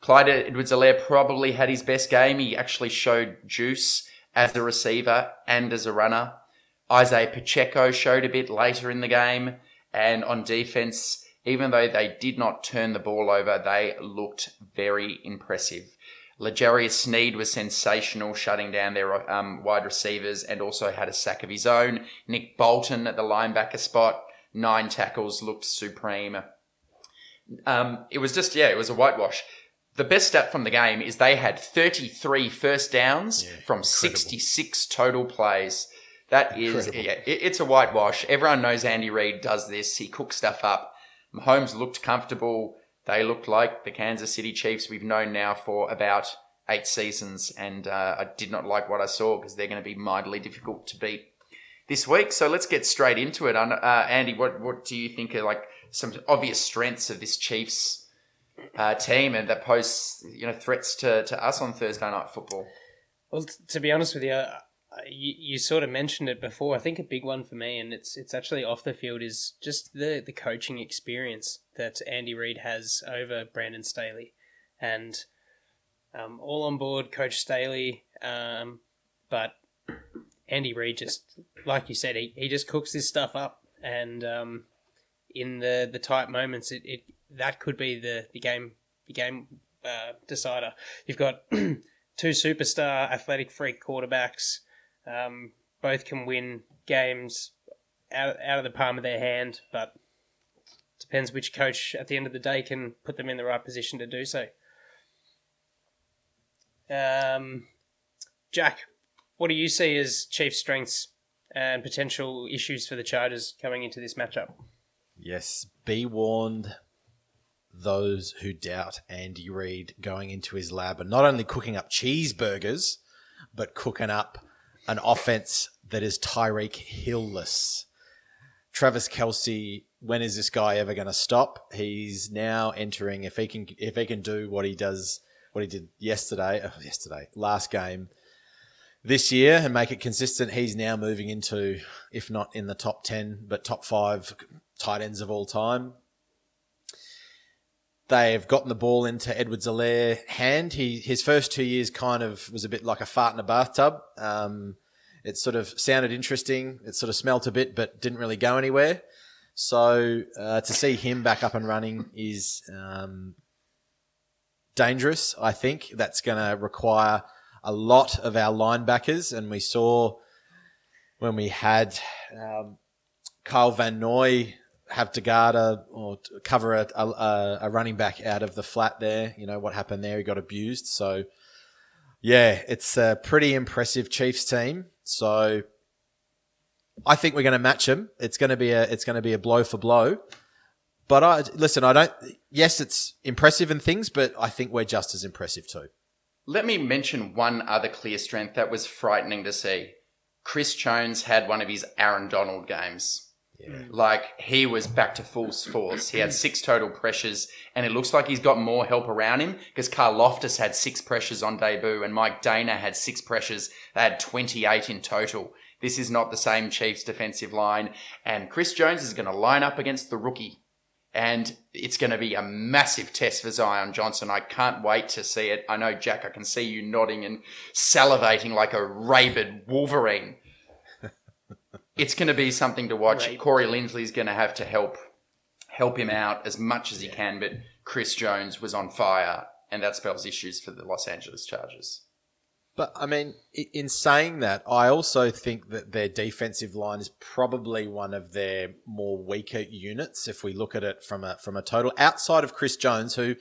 Speaker 8: Clyde Edwards-Helaire probably had his best game. He actually showed juice as a receiver and as a runner. Isaiah Pacheco showed a bit later in the game. And on defense, even though they did not turn the ball over, they looked very impressive. L'Jarius Sneed was sensational, shutting down their um, wide receivers and also had a sack of his own. Nick Bolton at the linebacker spot, nine tackles, looked supreme. Um, it was just, yeah, it was a whitewash. The best stat from the game is they had 33 first downs yeah, from incredible. 66 total plays. That is, yeah, it, it's a whitewash. Everyone knows Andy Reid does this. He cooks stuff up. Mahomes looked comfortable. They looked like the Kansas City Chiefs we've known now for about eight seasons, and uh, I did not like what I saw because they're going to be mightily difficult to beat this week. So let's get straight into it. Uh, Andy, what what do you think are like some obvious strengths of this Chiefs uh, team and that pose you know threats to, to us on Thursday night football?
Speaker 6: Well, t- to be honest with you, you, you sort of mentioned it before. I think a big one for me, and it's it's actually off the field, is just the the coaching experience that Andy Reid has over Brandon Staley, and um, all on board Coach Staley, um, but Andy Reid just like you said, he, he just cooks this stuff up, and um, in the the tight moments, it, it that could be the the game the game uh, decider. You've got [clears throat] two superstar athletic freak quarterbacks um, both can win games out, out of the palm of their hand, but depends which coach at the end of the day can put them in the right position to do so. Um, Jack, what do you see as chief strengths and potential issues for the Chargers coming into this matchup?
Speaker 7: Yes, be warned. those who doubt Andy Reid going into his lab and not only cooking up cheeseburgers, but cooking up an offense that is Tyreek Hillless. Travis Kelce, when is this guy ever going to stop? He's now entering. If he can, if he can do what he does, what he did yesterday, oh, yesterday, last game, this year, and make it consistent, he's now moving into, if not in the top ten, but top five tight ends of all time. They've gotten the ball into Edwards-Helaire hand. He his first two years kind of was a bit like a fart in a bathtub. Um, it sort of sounded interesting. It sort of smelt a bit, but didn't really go anywhere. So uh, to see him back up and running is um, dangerous. I think that's going to require a lot of our linebackers, and we saw when we had um, Kyle Van Noy have to guard a or cover a, a, a, running back out of the flat there. You know what happened there? He got abused. So yeah, it's a pretty impressive Chiefs team. So I think we're going to match them. It's going to be a it's going to be a blow for blow. But I listen. I don't. Yes, it's impressive and things, but I think we're just as impressive too.
Speaker 8: Let me mention one other clear strength that was frightening to see. Chris Jones had one of his Aaron Donald games. Yeah. Mm. Like he was back to full force. He had six total pressures, and it looks like he's got more help around him because Karlaftis had six pressures on debut, and Mike Danna had six pressures. They had 28 in total. This is not the same Chiefs defensive line, and Chris Jones is going to line up against the rookie, and it's going to be a massive test for Zion Johnson. I can't wait to see it. I know Jack, I can see you nodding and salivating like a rabid Wolverine [laughs] it's going to be something to watch. Right. Corey Linsley's going to have to help help him out as much as he can, but Chris Jones was on fire, and that spells issues for the Los Angeles Chargers.
Speaker 7: But I mean, in saying that, I also think that their defensive line is probably one of their more weaker units. If we look at it from a from a total outside of Chris Jones, who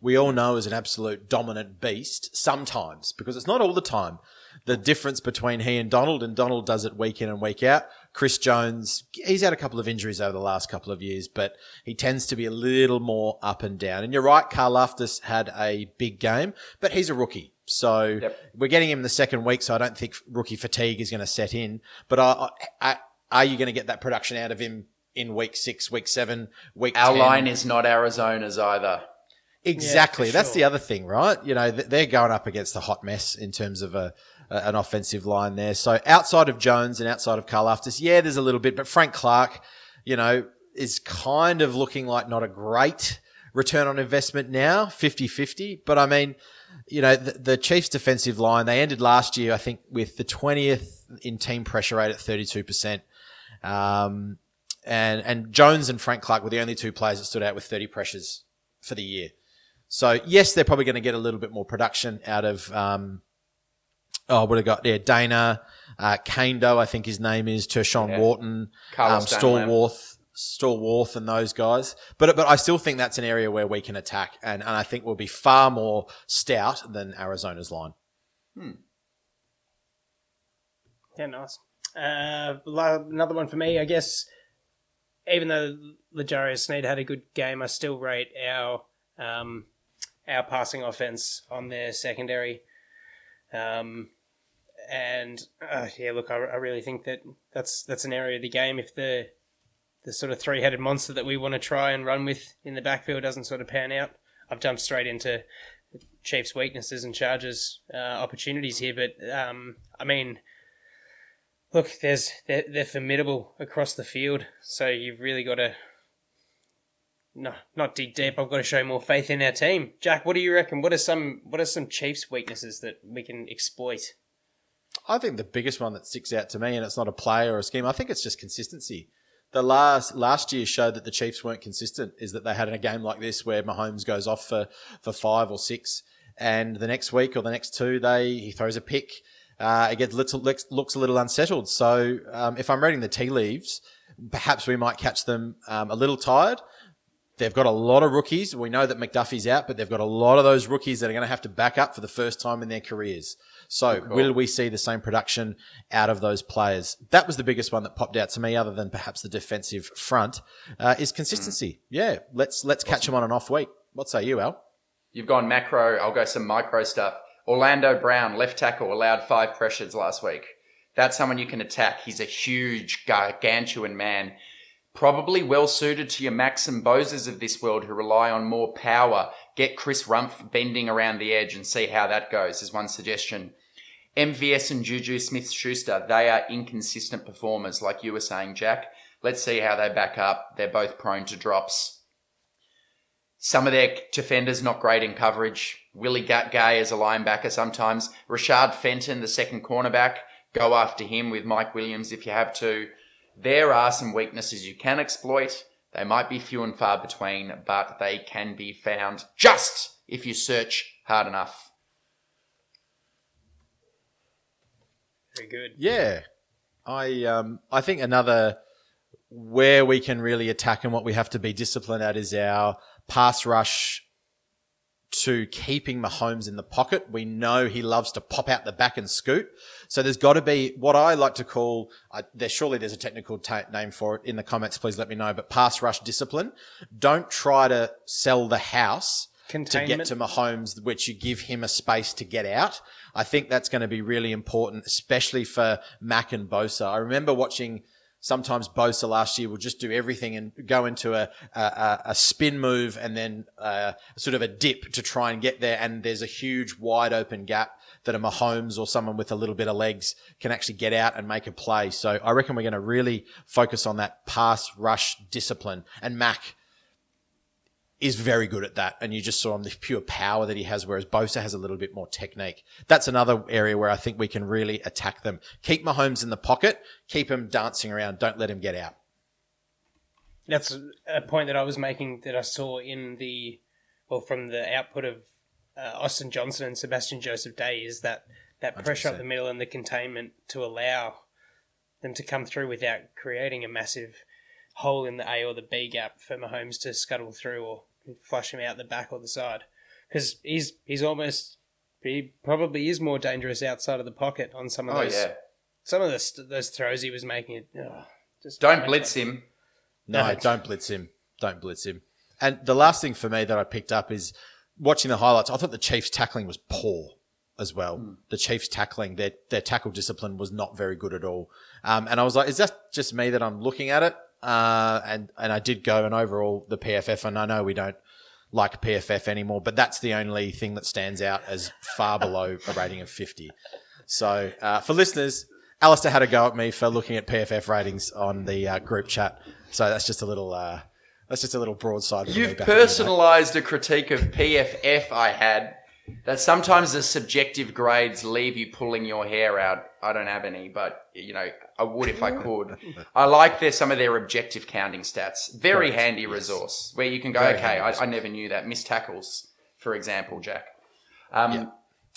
Speaker 7: we all know is an absolute dominant beast, sometimes because it's not all the time. The difference between he and Donald, and Donald does it week in and week out. Chris Jones, he's had a couple of injuries over the last couple of years, but he tends to be a little more up and down. And you're right, Carl Karlaftis had a big game, but he's a rookie. So yep. we're getting him the second week, so I don't think rookie fatigue is going to set in. But I, I, are you going to get that production out of him in week six, week seven, week
Speaker 8: Our
Speaker 7: 10?
Speaker 8: line is not Arizona's either.
Speaker 7: Exactly. Yeah, That's sure. the other thing, right? You know, they're going up against a hot mess in terms of a, an offensive line there. So outside of Jones and outside of Karlaftis, yeah, there's a little bit, but Frank Clark, you know, is kind of looking like not a great return on investment now, 50-50. But I mean, you know, the, the, Chiefs defensive line, they ended last year, I think, with the 20th in team pressure rate at 32%. Um, and, and Jones and Frank Clark were the only two players that stood out with 30 pressures for the year. So yes, they're probably going to get a little bit more production out of, um, oh, what have got there? Danna, uh, Kaindoh, I think his name is, Tershawn yeah. Wharton, um, Stallworth, Stallworth and those guys. But, but I still think that's an area where we can attack and, and I think we'll be far more stout than Arizona's line.
Speaker 8: Hmm.
Speaker 6: Yeah, nice. Uh, another one for me, I guess. Even though L'Jarius Sneed had a good game, I still rate our um, our passing offense on their secondary. Um, and uh, yeah, look, I, I really think that that's that's an area of the game. If the the sort of three headed monster that we want to try and run with in the backfield doesn't sort of pan out, I've jumped straight into the Chiefs' weaknesses and Chargers' uh, opportunities here. But um, I mean, look, there's they're, they're formidable across the field, so you've really got to no, not dig deep. I've got to show more faith in our team. Jack, what do you reckon? What are some what are some Chiefs' weaknesses that we can exploit?
Speaker 7: I think the biggest one that sticks out to me, and it's not a player or a scheme. I think it's just consistency. The last last year showed that the Chiefs weren't consistent. Is that they had a game like this where Mahomes goes off for for five or six, and the next week or the next two, they he throws a pick. Uh, it gets little, looks a little unsettled. So um, if I'm reading the tea leaves, perhaps we might catch them um, a little tired They've got a lot of rookies. We know that McDuffie's out, but they've got a lot of those rookies that are going to have to back up for the first time in their careers. So will we see the same production out of those players? That was the biggest one that popped out to me, other than perhaps the defensive front, uh, is consistency. Yeah, let's let's catch them on an off week. What say you, Al?
Speaker 8: You've gone macro. I'll go some micro stuff. Orlando Brown, left tackle, allowed five pressures last week. That's someone you can attack. He's a huge, gargantuan man. Probably well suited to your Maxim Boses of this world who rely on more power. Get Chris Rumph bending around the edge and see how that goes, is one suggestion. MVS and Juju Smith Schuster, they are inconsistent performers, like you were saying, Jack. Let's see how they back up. They're both prone to drops. Some of their defenders not great in coverage. Willie Gay as a linebacker sometimes. Rashad Fenton, the second cornerback. Go after him with Mike Williams if you have to. There are some weaknesses you can exploit. They might be few and far between, but they can be found just if you search hard enough.
Speaker 6: Very good.
Speaker 7: Yeah, I um, I think another where we can really attack and what we have to be disciplined at is our pass rush to keeping Mahomes in the pocket. We know he loves to pop out the back and scoot. So there's got to be what I like to call, uh, there surely there's a technical name for it in the comments. Please let me know. But pass rush discipline. Don't try to sell the house to get to Mahomes, which you give him a space to get out. I think that's going to be really important, especially for Mack and Bosa. I remember watching sometimes Bosa last year would just do everything and go into a, a, a spin move and then uh, sort of a dip to try and get there. And there's a huge wide open gap that a Mahomes or someone with a little bit of legs can actually get out and make a play. So I reckon we're going to really focus on that pass rush discipline. And Mack is very good at that. And you just saw him the pure power that he has, whereas Bosa has a little bit more technique. That's another area where I think we can really attack them. Keep Mahomes in the pocket, keep him dancing around, don't let him get out.
Speaker 6: That's a point that I was making that I saw in the, well, from the output of uh, Austin Johnson and Sebastian Joseph Day is that, that pressure 100%. up the middle and the containment to allow them to come through without creating a massive hole in the A or the B gap for Mahomes to scuttle through or flush him out the back or the side because he's he's almost he probably is more dangerous outside of the pocket on some of
Speaker 8: oh,
Speaker 6: those.
Speaker 8: Yeah.
Speaker 6: Some of the, those throws he was making. It, oh,
Speaker 8: just don't blitz him.
Speaker 7: No, no, don't blitz him. Don't blitz him. And the last thing for me that I picked up is watching the highlights. I thought the Chiefs' tackling was poor as well. Mm. The Chiefs' tackling, their their tackle discipline was not very good at all. Um, and I was like, is that just me that I'm looking at it? Uh, and and I did go and overall the PFF, and I know we don't like PFF anymore, but that's the only thing that stands out as far below a rating of 50. So uh, for listeners, Alistair had a go at me for looking at PFF ratings on the uh, group chat. So that's just a little. That's just a little broadside.
Speaker 8: You've personalised a critique of PFF I had that sometimes the subjective grades leave you pulling your hair out. I don't have any, but you know, I would if I [laughs] could. I like their some of their objective counting stats. Very Correct. handy yes. resource where you can go, Very okay, I, I, never knew that. Missed tackles, for example, Jack. Um, yeah.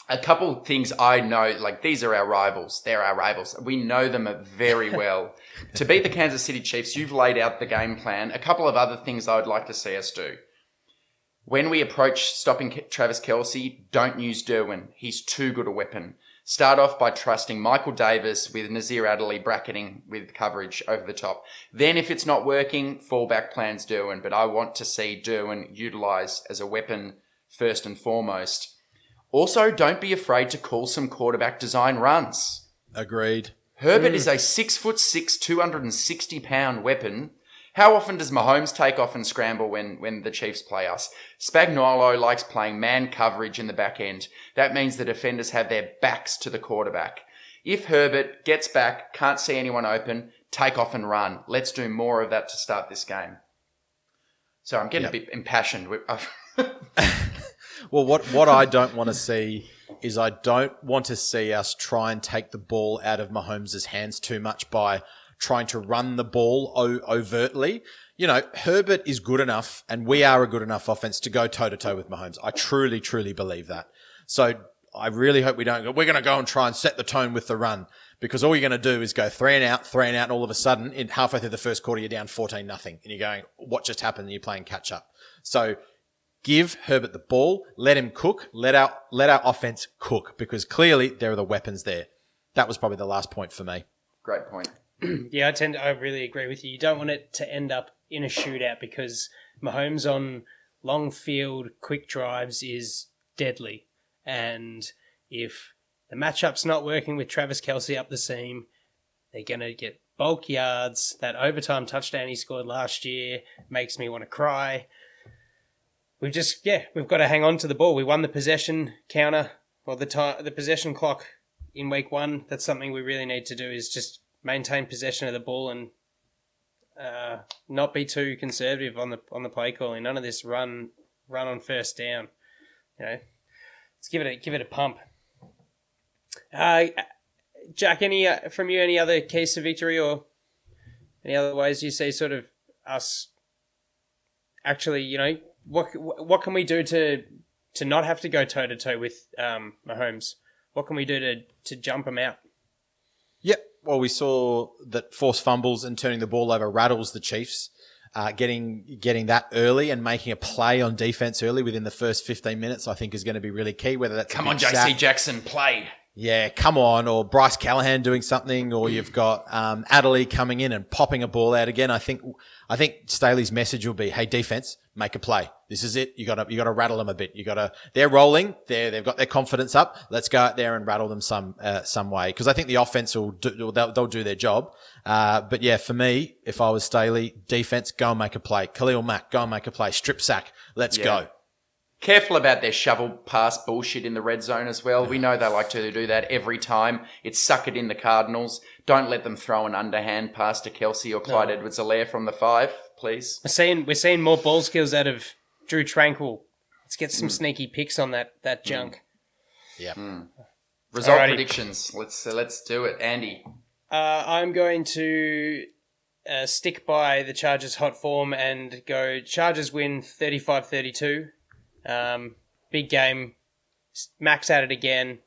Speaker 8: A couple things I know, like these are our rivals. They're our rivals. We know them very [laughs] well. to beat the Kansas City Chiefs, you've laid out the game plan. A couple of other things I would like to see us do. When we approach stopping Travis Kelce, don't use Derwin. He's too good a weapon. Start off by trusting Michael Davis with Nasir Adderley bracketing with coverage over the top. Then, if it's not working, fallback plans Derwin. But I want to see Derwin utilised as a weapon first and foremost. Also, don't be afraid to call some quarterback design runs.
Speaker 7: Agreed.
Speaker 8: Herbert mm. is a six foot six, 260 pound weapon how often does Mahomes take off and scramble when, when the Chiefs play us? Spagnuolo likes playing man coverage in the back end. That means the defenders have their backs to the quarterback. If Herbert gets back, can't see anyone open, take off and run. Let's do more of that to start this game. So I'm getting yep. a bit impassioned. [laughs] [laughs]
Speaker 7: well, what, what I don't want to see is I don't want to see us try and take the ball out of Mahomes' hands too much by trying to run the ball o- overtly. You know, Herbert is good enough and we are a good enough offense to go toe to toe with Mahomes. I truly, truly believe that. So I really hope we don't go, we're going to go and try and set the tone with the run. because all you're going to do is go three and out, three and out, and all of a sudden, in halfway through the first quarter, you're down 14 nothing, and you're going, what just happened? And you're playing catch up. So give Herbert the ball, let him cook, let our let our offense cook because clearly there are the weapons there. That was probably the last point for me.
Speaker 8: Great point. [clears throat]
Speaker 6: Yeah, I tend to, I really agree with you. You don't want it to end up in a shootout because Mahomes on long field quick drives is deadly. And if the matchup's not working with Travis Kelce up the seam, they're going to get bulk yards. That overtime touchdown he scored last year makes me want to cry. We've just, yeah, we've got to hang on to the ball. We won the possession counter, or the time, the possession clock in week one. That's something we really need to do is just maintain possession of the ball and uh, not be too conservative on the on the play calling. None of this run run on first down. You know, let's give it a give it a pump. Uh, Jack, any uh, from you? Any other case of victory or any other ways you see sort of us actually? You know, what what can we do to to not have to go toe to toe with um, Mahomes? What can we do to to jump him out?
Speaker 7: Yep. Well, we saw that forced fumbles and turning the ball over rattles the Chiefs. Uh, getting getting that early and making a play on defense early within the first 15 minutes, I think, is going to be really key. Whether that's
Speaker 8: Come
Speaker 7: big
Speaker 8: on, JC
Speaker 7: sack-
Speaker 8: Jackson, play.
Speaker 7: Yeah, come on. Or Bryce Callahan doing something, or you've got um, Adderley coming in and popping a ball out again. I think I think Staley's message will be, "Hey, defense, make a play. This is it. You got to you got to rattle them a bit. You got to. They're rolling. They they've got their confidence up. Let's go out there and rattle them some uh, some way because I think the offense will do, they'll, they'll do their job. Uh, but yeah, for me, if I was Staley, defense, go and make a play. Khalil Mack, go and make a play. Strip sack. Let's
Speaker 8: Yeah.
Speaker 7: go.
Speaker 8: Careful about their shovel pass bullshit in the red zone as well. We know they like to do that every time. It's suck it in the Cardinals. Don't let them throw an underhand pass to Kelce or Clyde Edwards-Helaire from the five, please.
Speaker 6: We're seeing we're seeing more ball skills out of Drue Tranquill. Let's get
Speaker 8: Hmm.
Speaker 6: some sneaky picks on that that junk.
Speaker 7: Yeah.
Speaker 8: Result
Speaker 6: Alrighty.
Speaker 8: predictions. Let's uh, let's do it, Andy.
Speaker 6: Uh, I'm going to uh, stick by the Chargers' hot form and go Chargers win 35-32. Um, big game. Max at it again.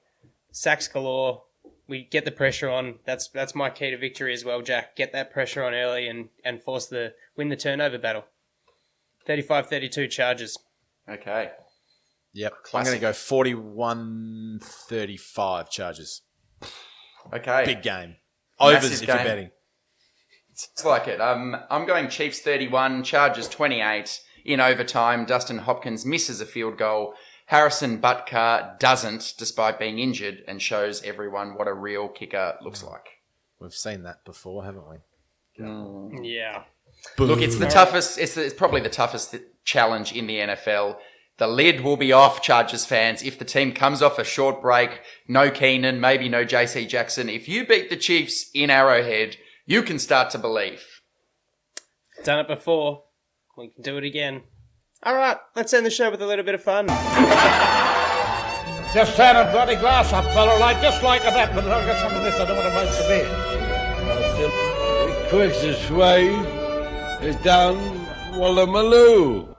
Speaker 6: Sacks galore. We get the pressure on. That's that's my key to victory as well, Jack. Get that pressure on early and, and force the win the turnover battle. 35-32 Chargers.
Speaker 8: Okay.
Speaker 7: Yep. I'm going to go 41 35 Chargers.
Speaker 8: Okay.
Speaker 7: Big game.
Speaker 8: Massive
Speaker 7: Overs if
Speaker 8: game.
Speaker 7: you're betting.
Speaker 8: It's like it. Um, I'm going Chiefs 31, Chargers 28. In overtime, Dustin Hopkins misses a field goal. Harrison Butker doesn't, despite being injured, and shows everyone what a real kicker looks like.
Speaker 7: We've seen that before, haven't we? Mm.
Speaker 6: Yeah.
Speaker 8: Look, it's the toughest. It's, it's probably the toughest challenge in the NFL. The lid will be off, Chargers fans. If the team comes off a short break, no Keenan, maybe no JC Jackson. If you beat the Chiefs in Arrowhead, you can start to believe.
Speaker 6: Done it before. We can do it again. All right, let's end the show with a little bit of fun.
Speaker 1: Just tear a bloody glass up, fella, like just like a that, but I'll get some of this. I don't want to make the bed.
Speaker 9: The quickest way is down Woolloomooloo.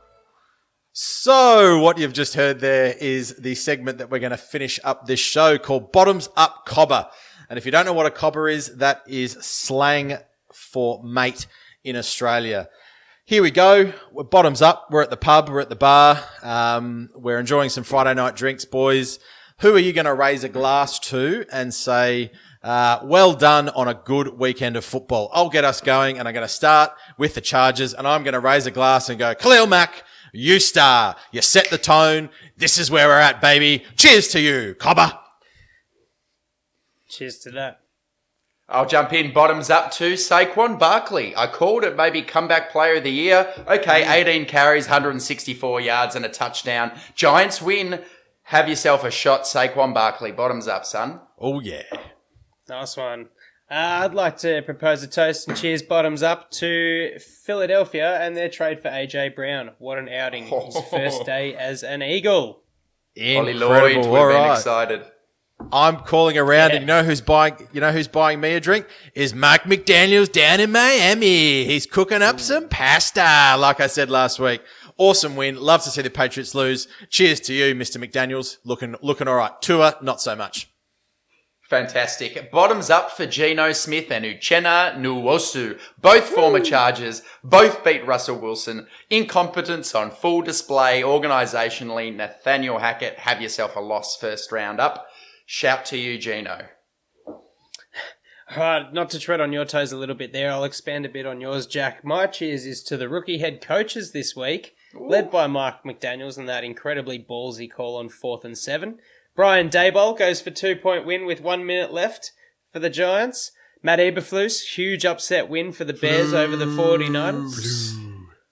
Speaker 7: So, what you've just heard there is the segment that we're going to finish up this show called Bottoms Up Cobber. And if you don't know what a cobber is, that is slang for mate in Australia. Here we go. We're bottoms up. We're at the pub. We're at the bar. Um, we're enjoying some Friday night drinks, boys. Who are you going to raise a glass to and say, uh, well done on a good weekend of football? I'll get us going and I'm going to start with the Chargers and I'm going to raise a glass and go, Khalil Mack, you star. You set the tone. This is where we're at, baby. Cheers to you, Cobber.
Speaker 6: Cheers to that.
Speaker 8: I'll jump in bottoms up to Saquon Barkley. I called it maybe comeback player of the year. Okay, 18 carries, 164 yards and a touchdown. Giants win. Have yourself a shot, Saquon Barkley. Bottoms up, son.
Speaker 7: Oh, yeah.
Speaker 6: Nice one. Uh, I'd like to propose a toast and cheers bottoms up to Philadelphia and their trade for AJ Brown. What an outing. His [laughs] first day as an Eagle.
Speaker 8: Ollie
Speaker 7: Incredible.
Speaker 8: Lloyd, we've
Speaker 7: All
Speaker 8: been
Speaker 7: right.
Speaker 8: excited.
Speaker 7: I'm calling around,
Speaker 6: Yeah.
Speaker 7: and you know who's buying? You know who's buying me a drink? Is Mike McDaniel's down in Miami? He's cooking up some pasta, like I said last week. Awesome win. Love to see the Patriots lose. Cheers to you, Mr. McDaniel's. Looking looking all right. Tua, not so much.
Speaker 8: Fantastic. Bottoms up for Geno Smith and Uchenna Nwosu. Both former Chargers, both beat Russell Wilson. Incompetence on full display organisationally. Nathaniel Hackett, have yourself a loss first round up. Shout to you, Geno.
Speaker 6: Right, not to tread on your toes a little bit there, I'll expand a bit on yours, Jack. My cheers is to the rookie head coaches this week, led by Mark McDaniels and that incredibly ballsy call on fourth and seven. Brian Daboll goes for two point win with one minute left for the Giants. Matt Eberflus, huge upset win for the Bears over the 49ers.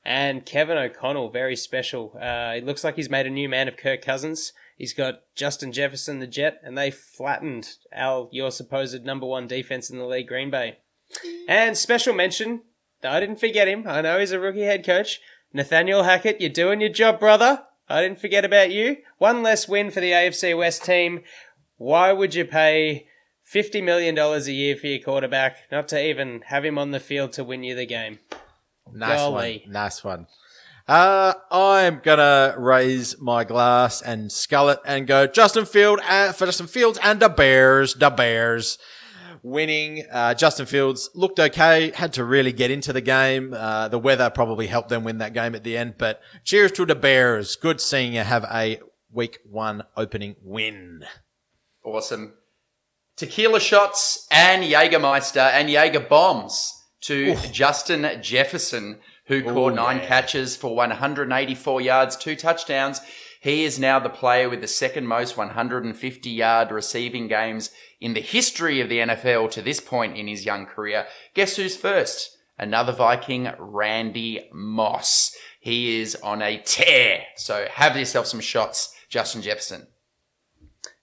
Speaker 6: And Kevin O'Connell, very special. Uh, it looks like he's made a new man of Kirk Cousins. He's got Justin Jefferson, the Jet, and they flattened Al, your supposed number one defense in the league, Green Bay. [laughs] And special mention, I didn't forget him. I know he's a rookie head coach. Nathaniel Hackett, you're doing your job, brother. I didn't forget about you. One less win for the AFC West team. Why would you pay $50 million a year for your quarterback, not to even have him on the field to win you the game?
Speaker 7: Nice
Speaker 6: Golly.
Speaker 7: one. Nice one. Uh, I'm gonna raise my glass and scull it and go Justin Field uh, for Justin Fields and the Bears. The Bears winning. Uh, Justin Fields looked okay. Had to really get into the game. Uh, the weather probably helped them win that game at the end. But cheers to the Bears. Good seeing you have a week one opening win.
Speaker 8: Awesome. Tequila shots and Jägermeister and Jaeger bombs to Justin Jefferson, who caught nine catches for 184 yards, two touchdowns. He is now the player with the second most 150 yard receiving games in the history of the NFL to this point in his young career. Guess who's first? Another Viking, Randy Moss. He is on a tear. So have yourself some shots, Justin Jefferson.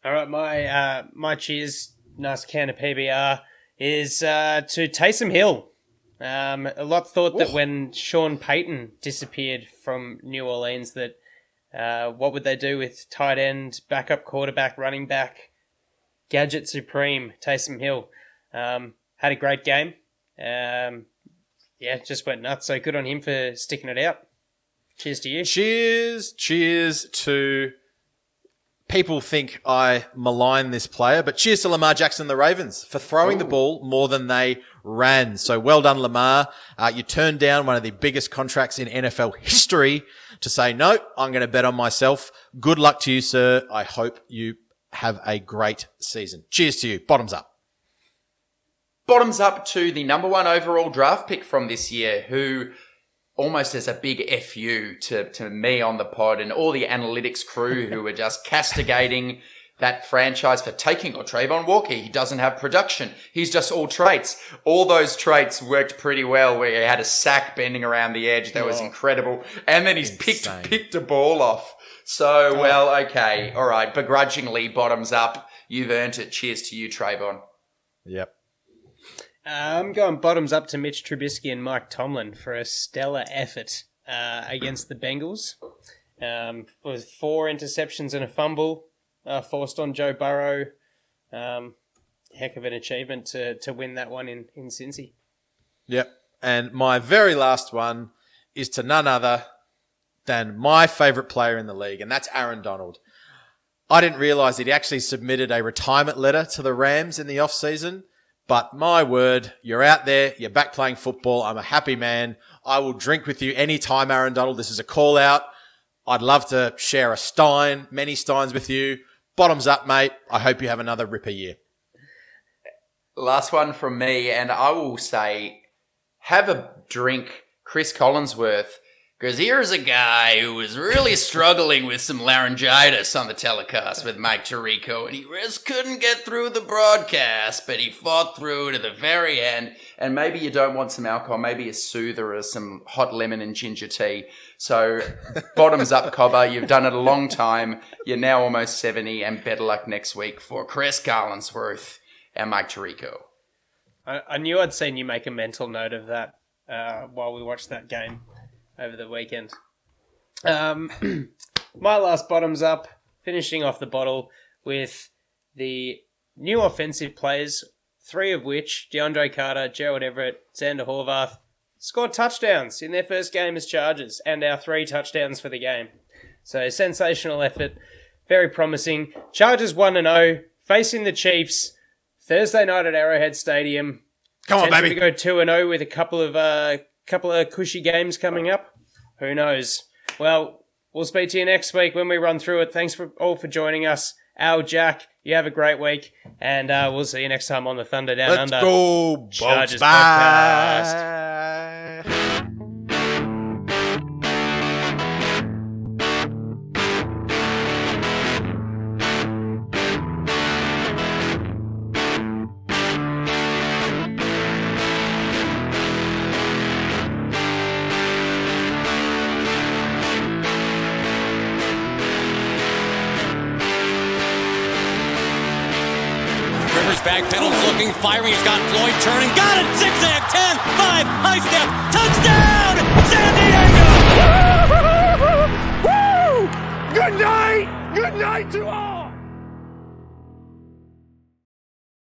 Speaker 6: All right, my uh, my cheers, nice can of PBR, is uh, to Taysom Hill. Um, a lot thought that when Sean Payton disappeared from New Orleans, that uh, what would they do with tight end, backup quarterback, running back, gadget supreme, Taysom Hill? Um, had a great game. Um, yeah, just went nuts. So good on him for sticking it out. Cheers to you.
Speaker 7: Cheers, cheers to people think I malign this player, but cheers to Lamar Jackson the Ravens for throwing the ball more than they ran. So well done, Lamar. Uh, you turned down one of the biggest contracts in NFL history to say, no, I'm going to bet on myself. Good luck to you, sir. I hope you have a great season. Cheers to you. Bottoms up.
Speaker 8: Bottoms up to the number one overall draft pick from this year, who almost as a big FU to, to me on the pod and all the analytics crew who were just [laughs] castigating that franchise for taking or Travon Walker. He doesn't have production. He's just all traits. All those traits worked pretty well where he had a sack bending around the edge. That was oh. incredible. And then he's picked,
Speaker 7: Insane.
Speaker 8: picked a ball off. So, oh. well, okay. All right. Begrudgingly bottoms up. You've earned it. Cheers to you, Trayvon.
Speaker 7: Yep.
Speaker 6: I'm going bottoms up to Mitch Trubisky and Mike Tomlin for a stellar effort uh, against the Bengals. Um, with four interceptions and a fumble uh, forced on Joe Burrow. Um, heck of an achievement to, to win that one in, in Cincy.
Speaker 7: Yep. And my very last one is to none other than my favorite player in the league, and that's Aaron Donald. I didn't realize that he actually submitted a retirement letter to the Rams in the off season. But my word, you're out there, you're back playing football. I'm a happy man. I will drink with you anytime, Aaron Donald. This is a call out. I'd love to share a Stein, many Steins with you. Bottoms up, mate. I hope you have another ripper year.
Speaker 8: Last one from me, and I will say, have a drink, Chris Collinsworth, because here's a guy who was really struggling with some laryngitis on the telecast with Mike Tirico, and he just couldn't get through the broadcast, but he fought through to the very end. And maybe you don't want some alcohol, maybe a soother or some hot lemon and ginger tea. So, bottoms up, Cobber. You've done it a long time. You're now almost 70, and better luck next week for Chris Collinsworth and Mike Tirico.
Speaker 6: I, I knew I'd seen you make a mental note of that uh, while we watched that game over the weekend. Um, [clears throat] my last bottoms up, finishing off the bottle with the new offensive players, three of which DeAndre Carter, Gerald Everett, Zander Horvath scored touchdowns in their first game as Chargers, and our three touchdowns for the game. So sensational effort, very promising. Chargers one and zero, facing the Chiefs. Thursday night at Arrowhead Stadium.
Speaker 7: Come on, baby.
Speaker 6: To go two and zero with a couple of uh, couple of cushy games coming up. Who knows? Well, we'll speak to you next week when we run through it. Thanks for all for joining us. Al, Jack, you have a great week, and uh, we'll see you next time on the Thunder Down
Speaker 7: Let's
Speaker 6: Under.
Speaker 7: go.
Speaker 6: Chargers
Speaker 7: Bye.
Speaker 10: Firing. He's got Floyd turning. Got it! Zigzag, 10, 5, high step, touchdown! San Diego! [laughs] Woo!
Speaker 2: Good night! Good night to all!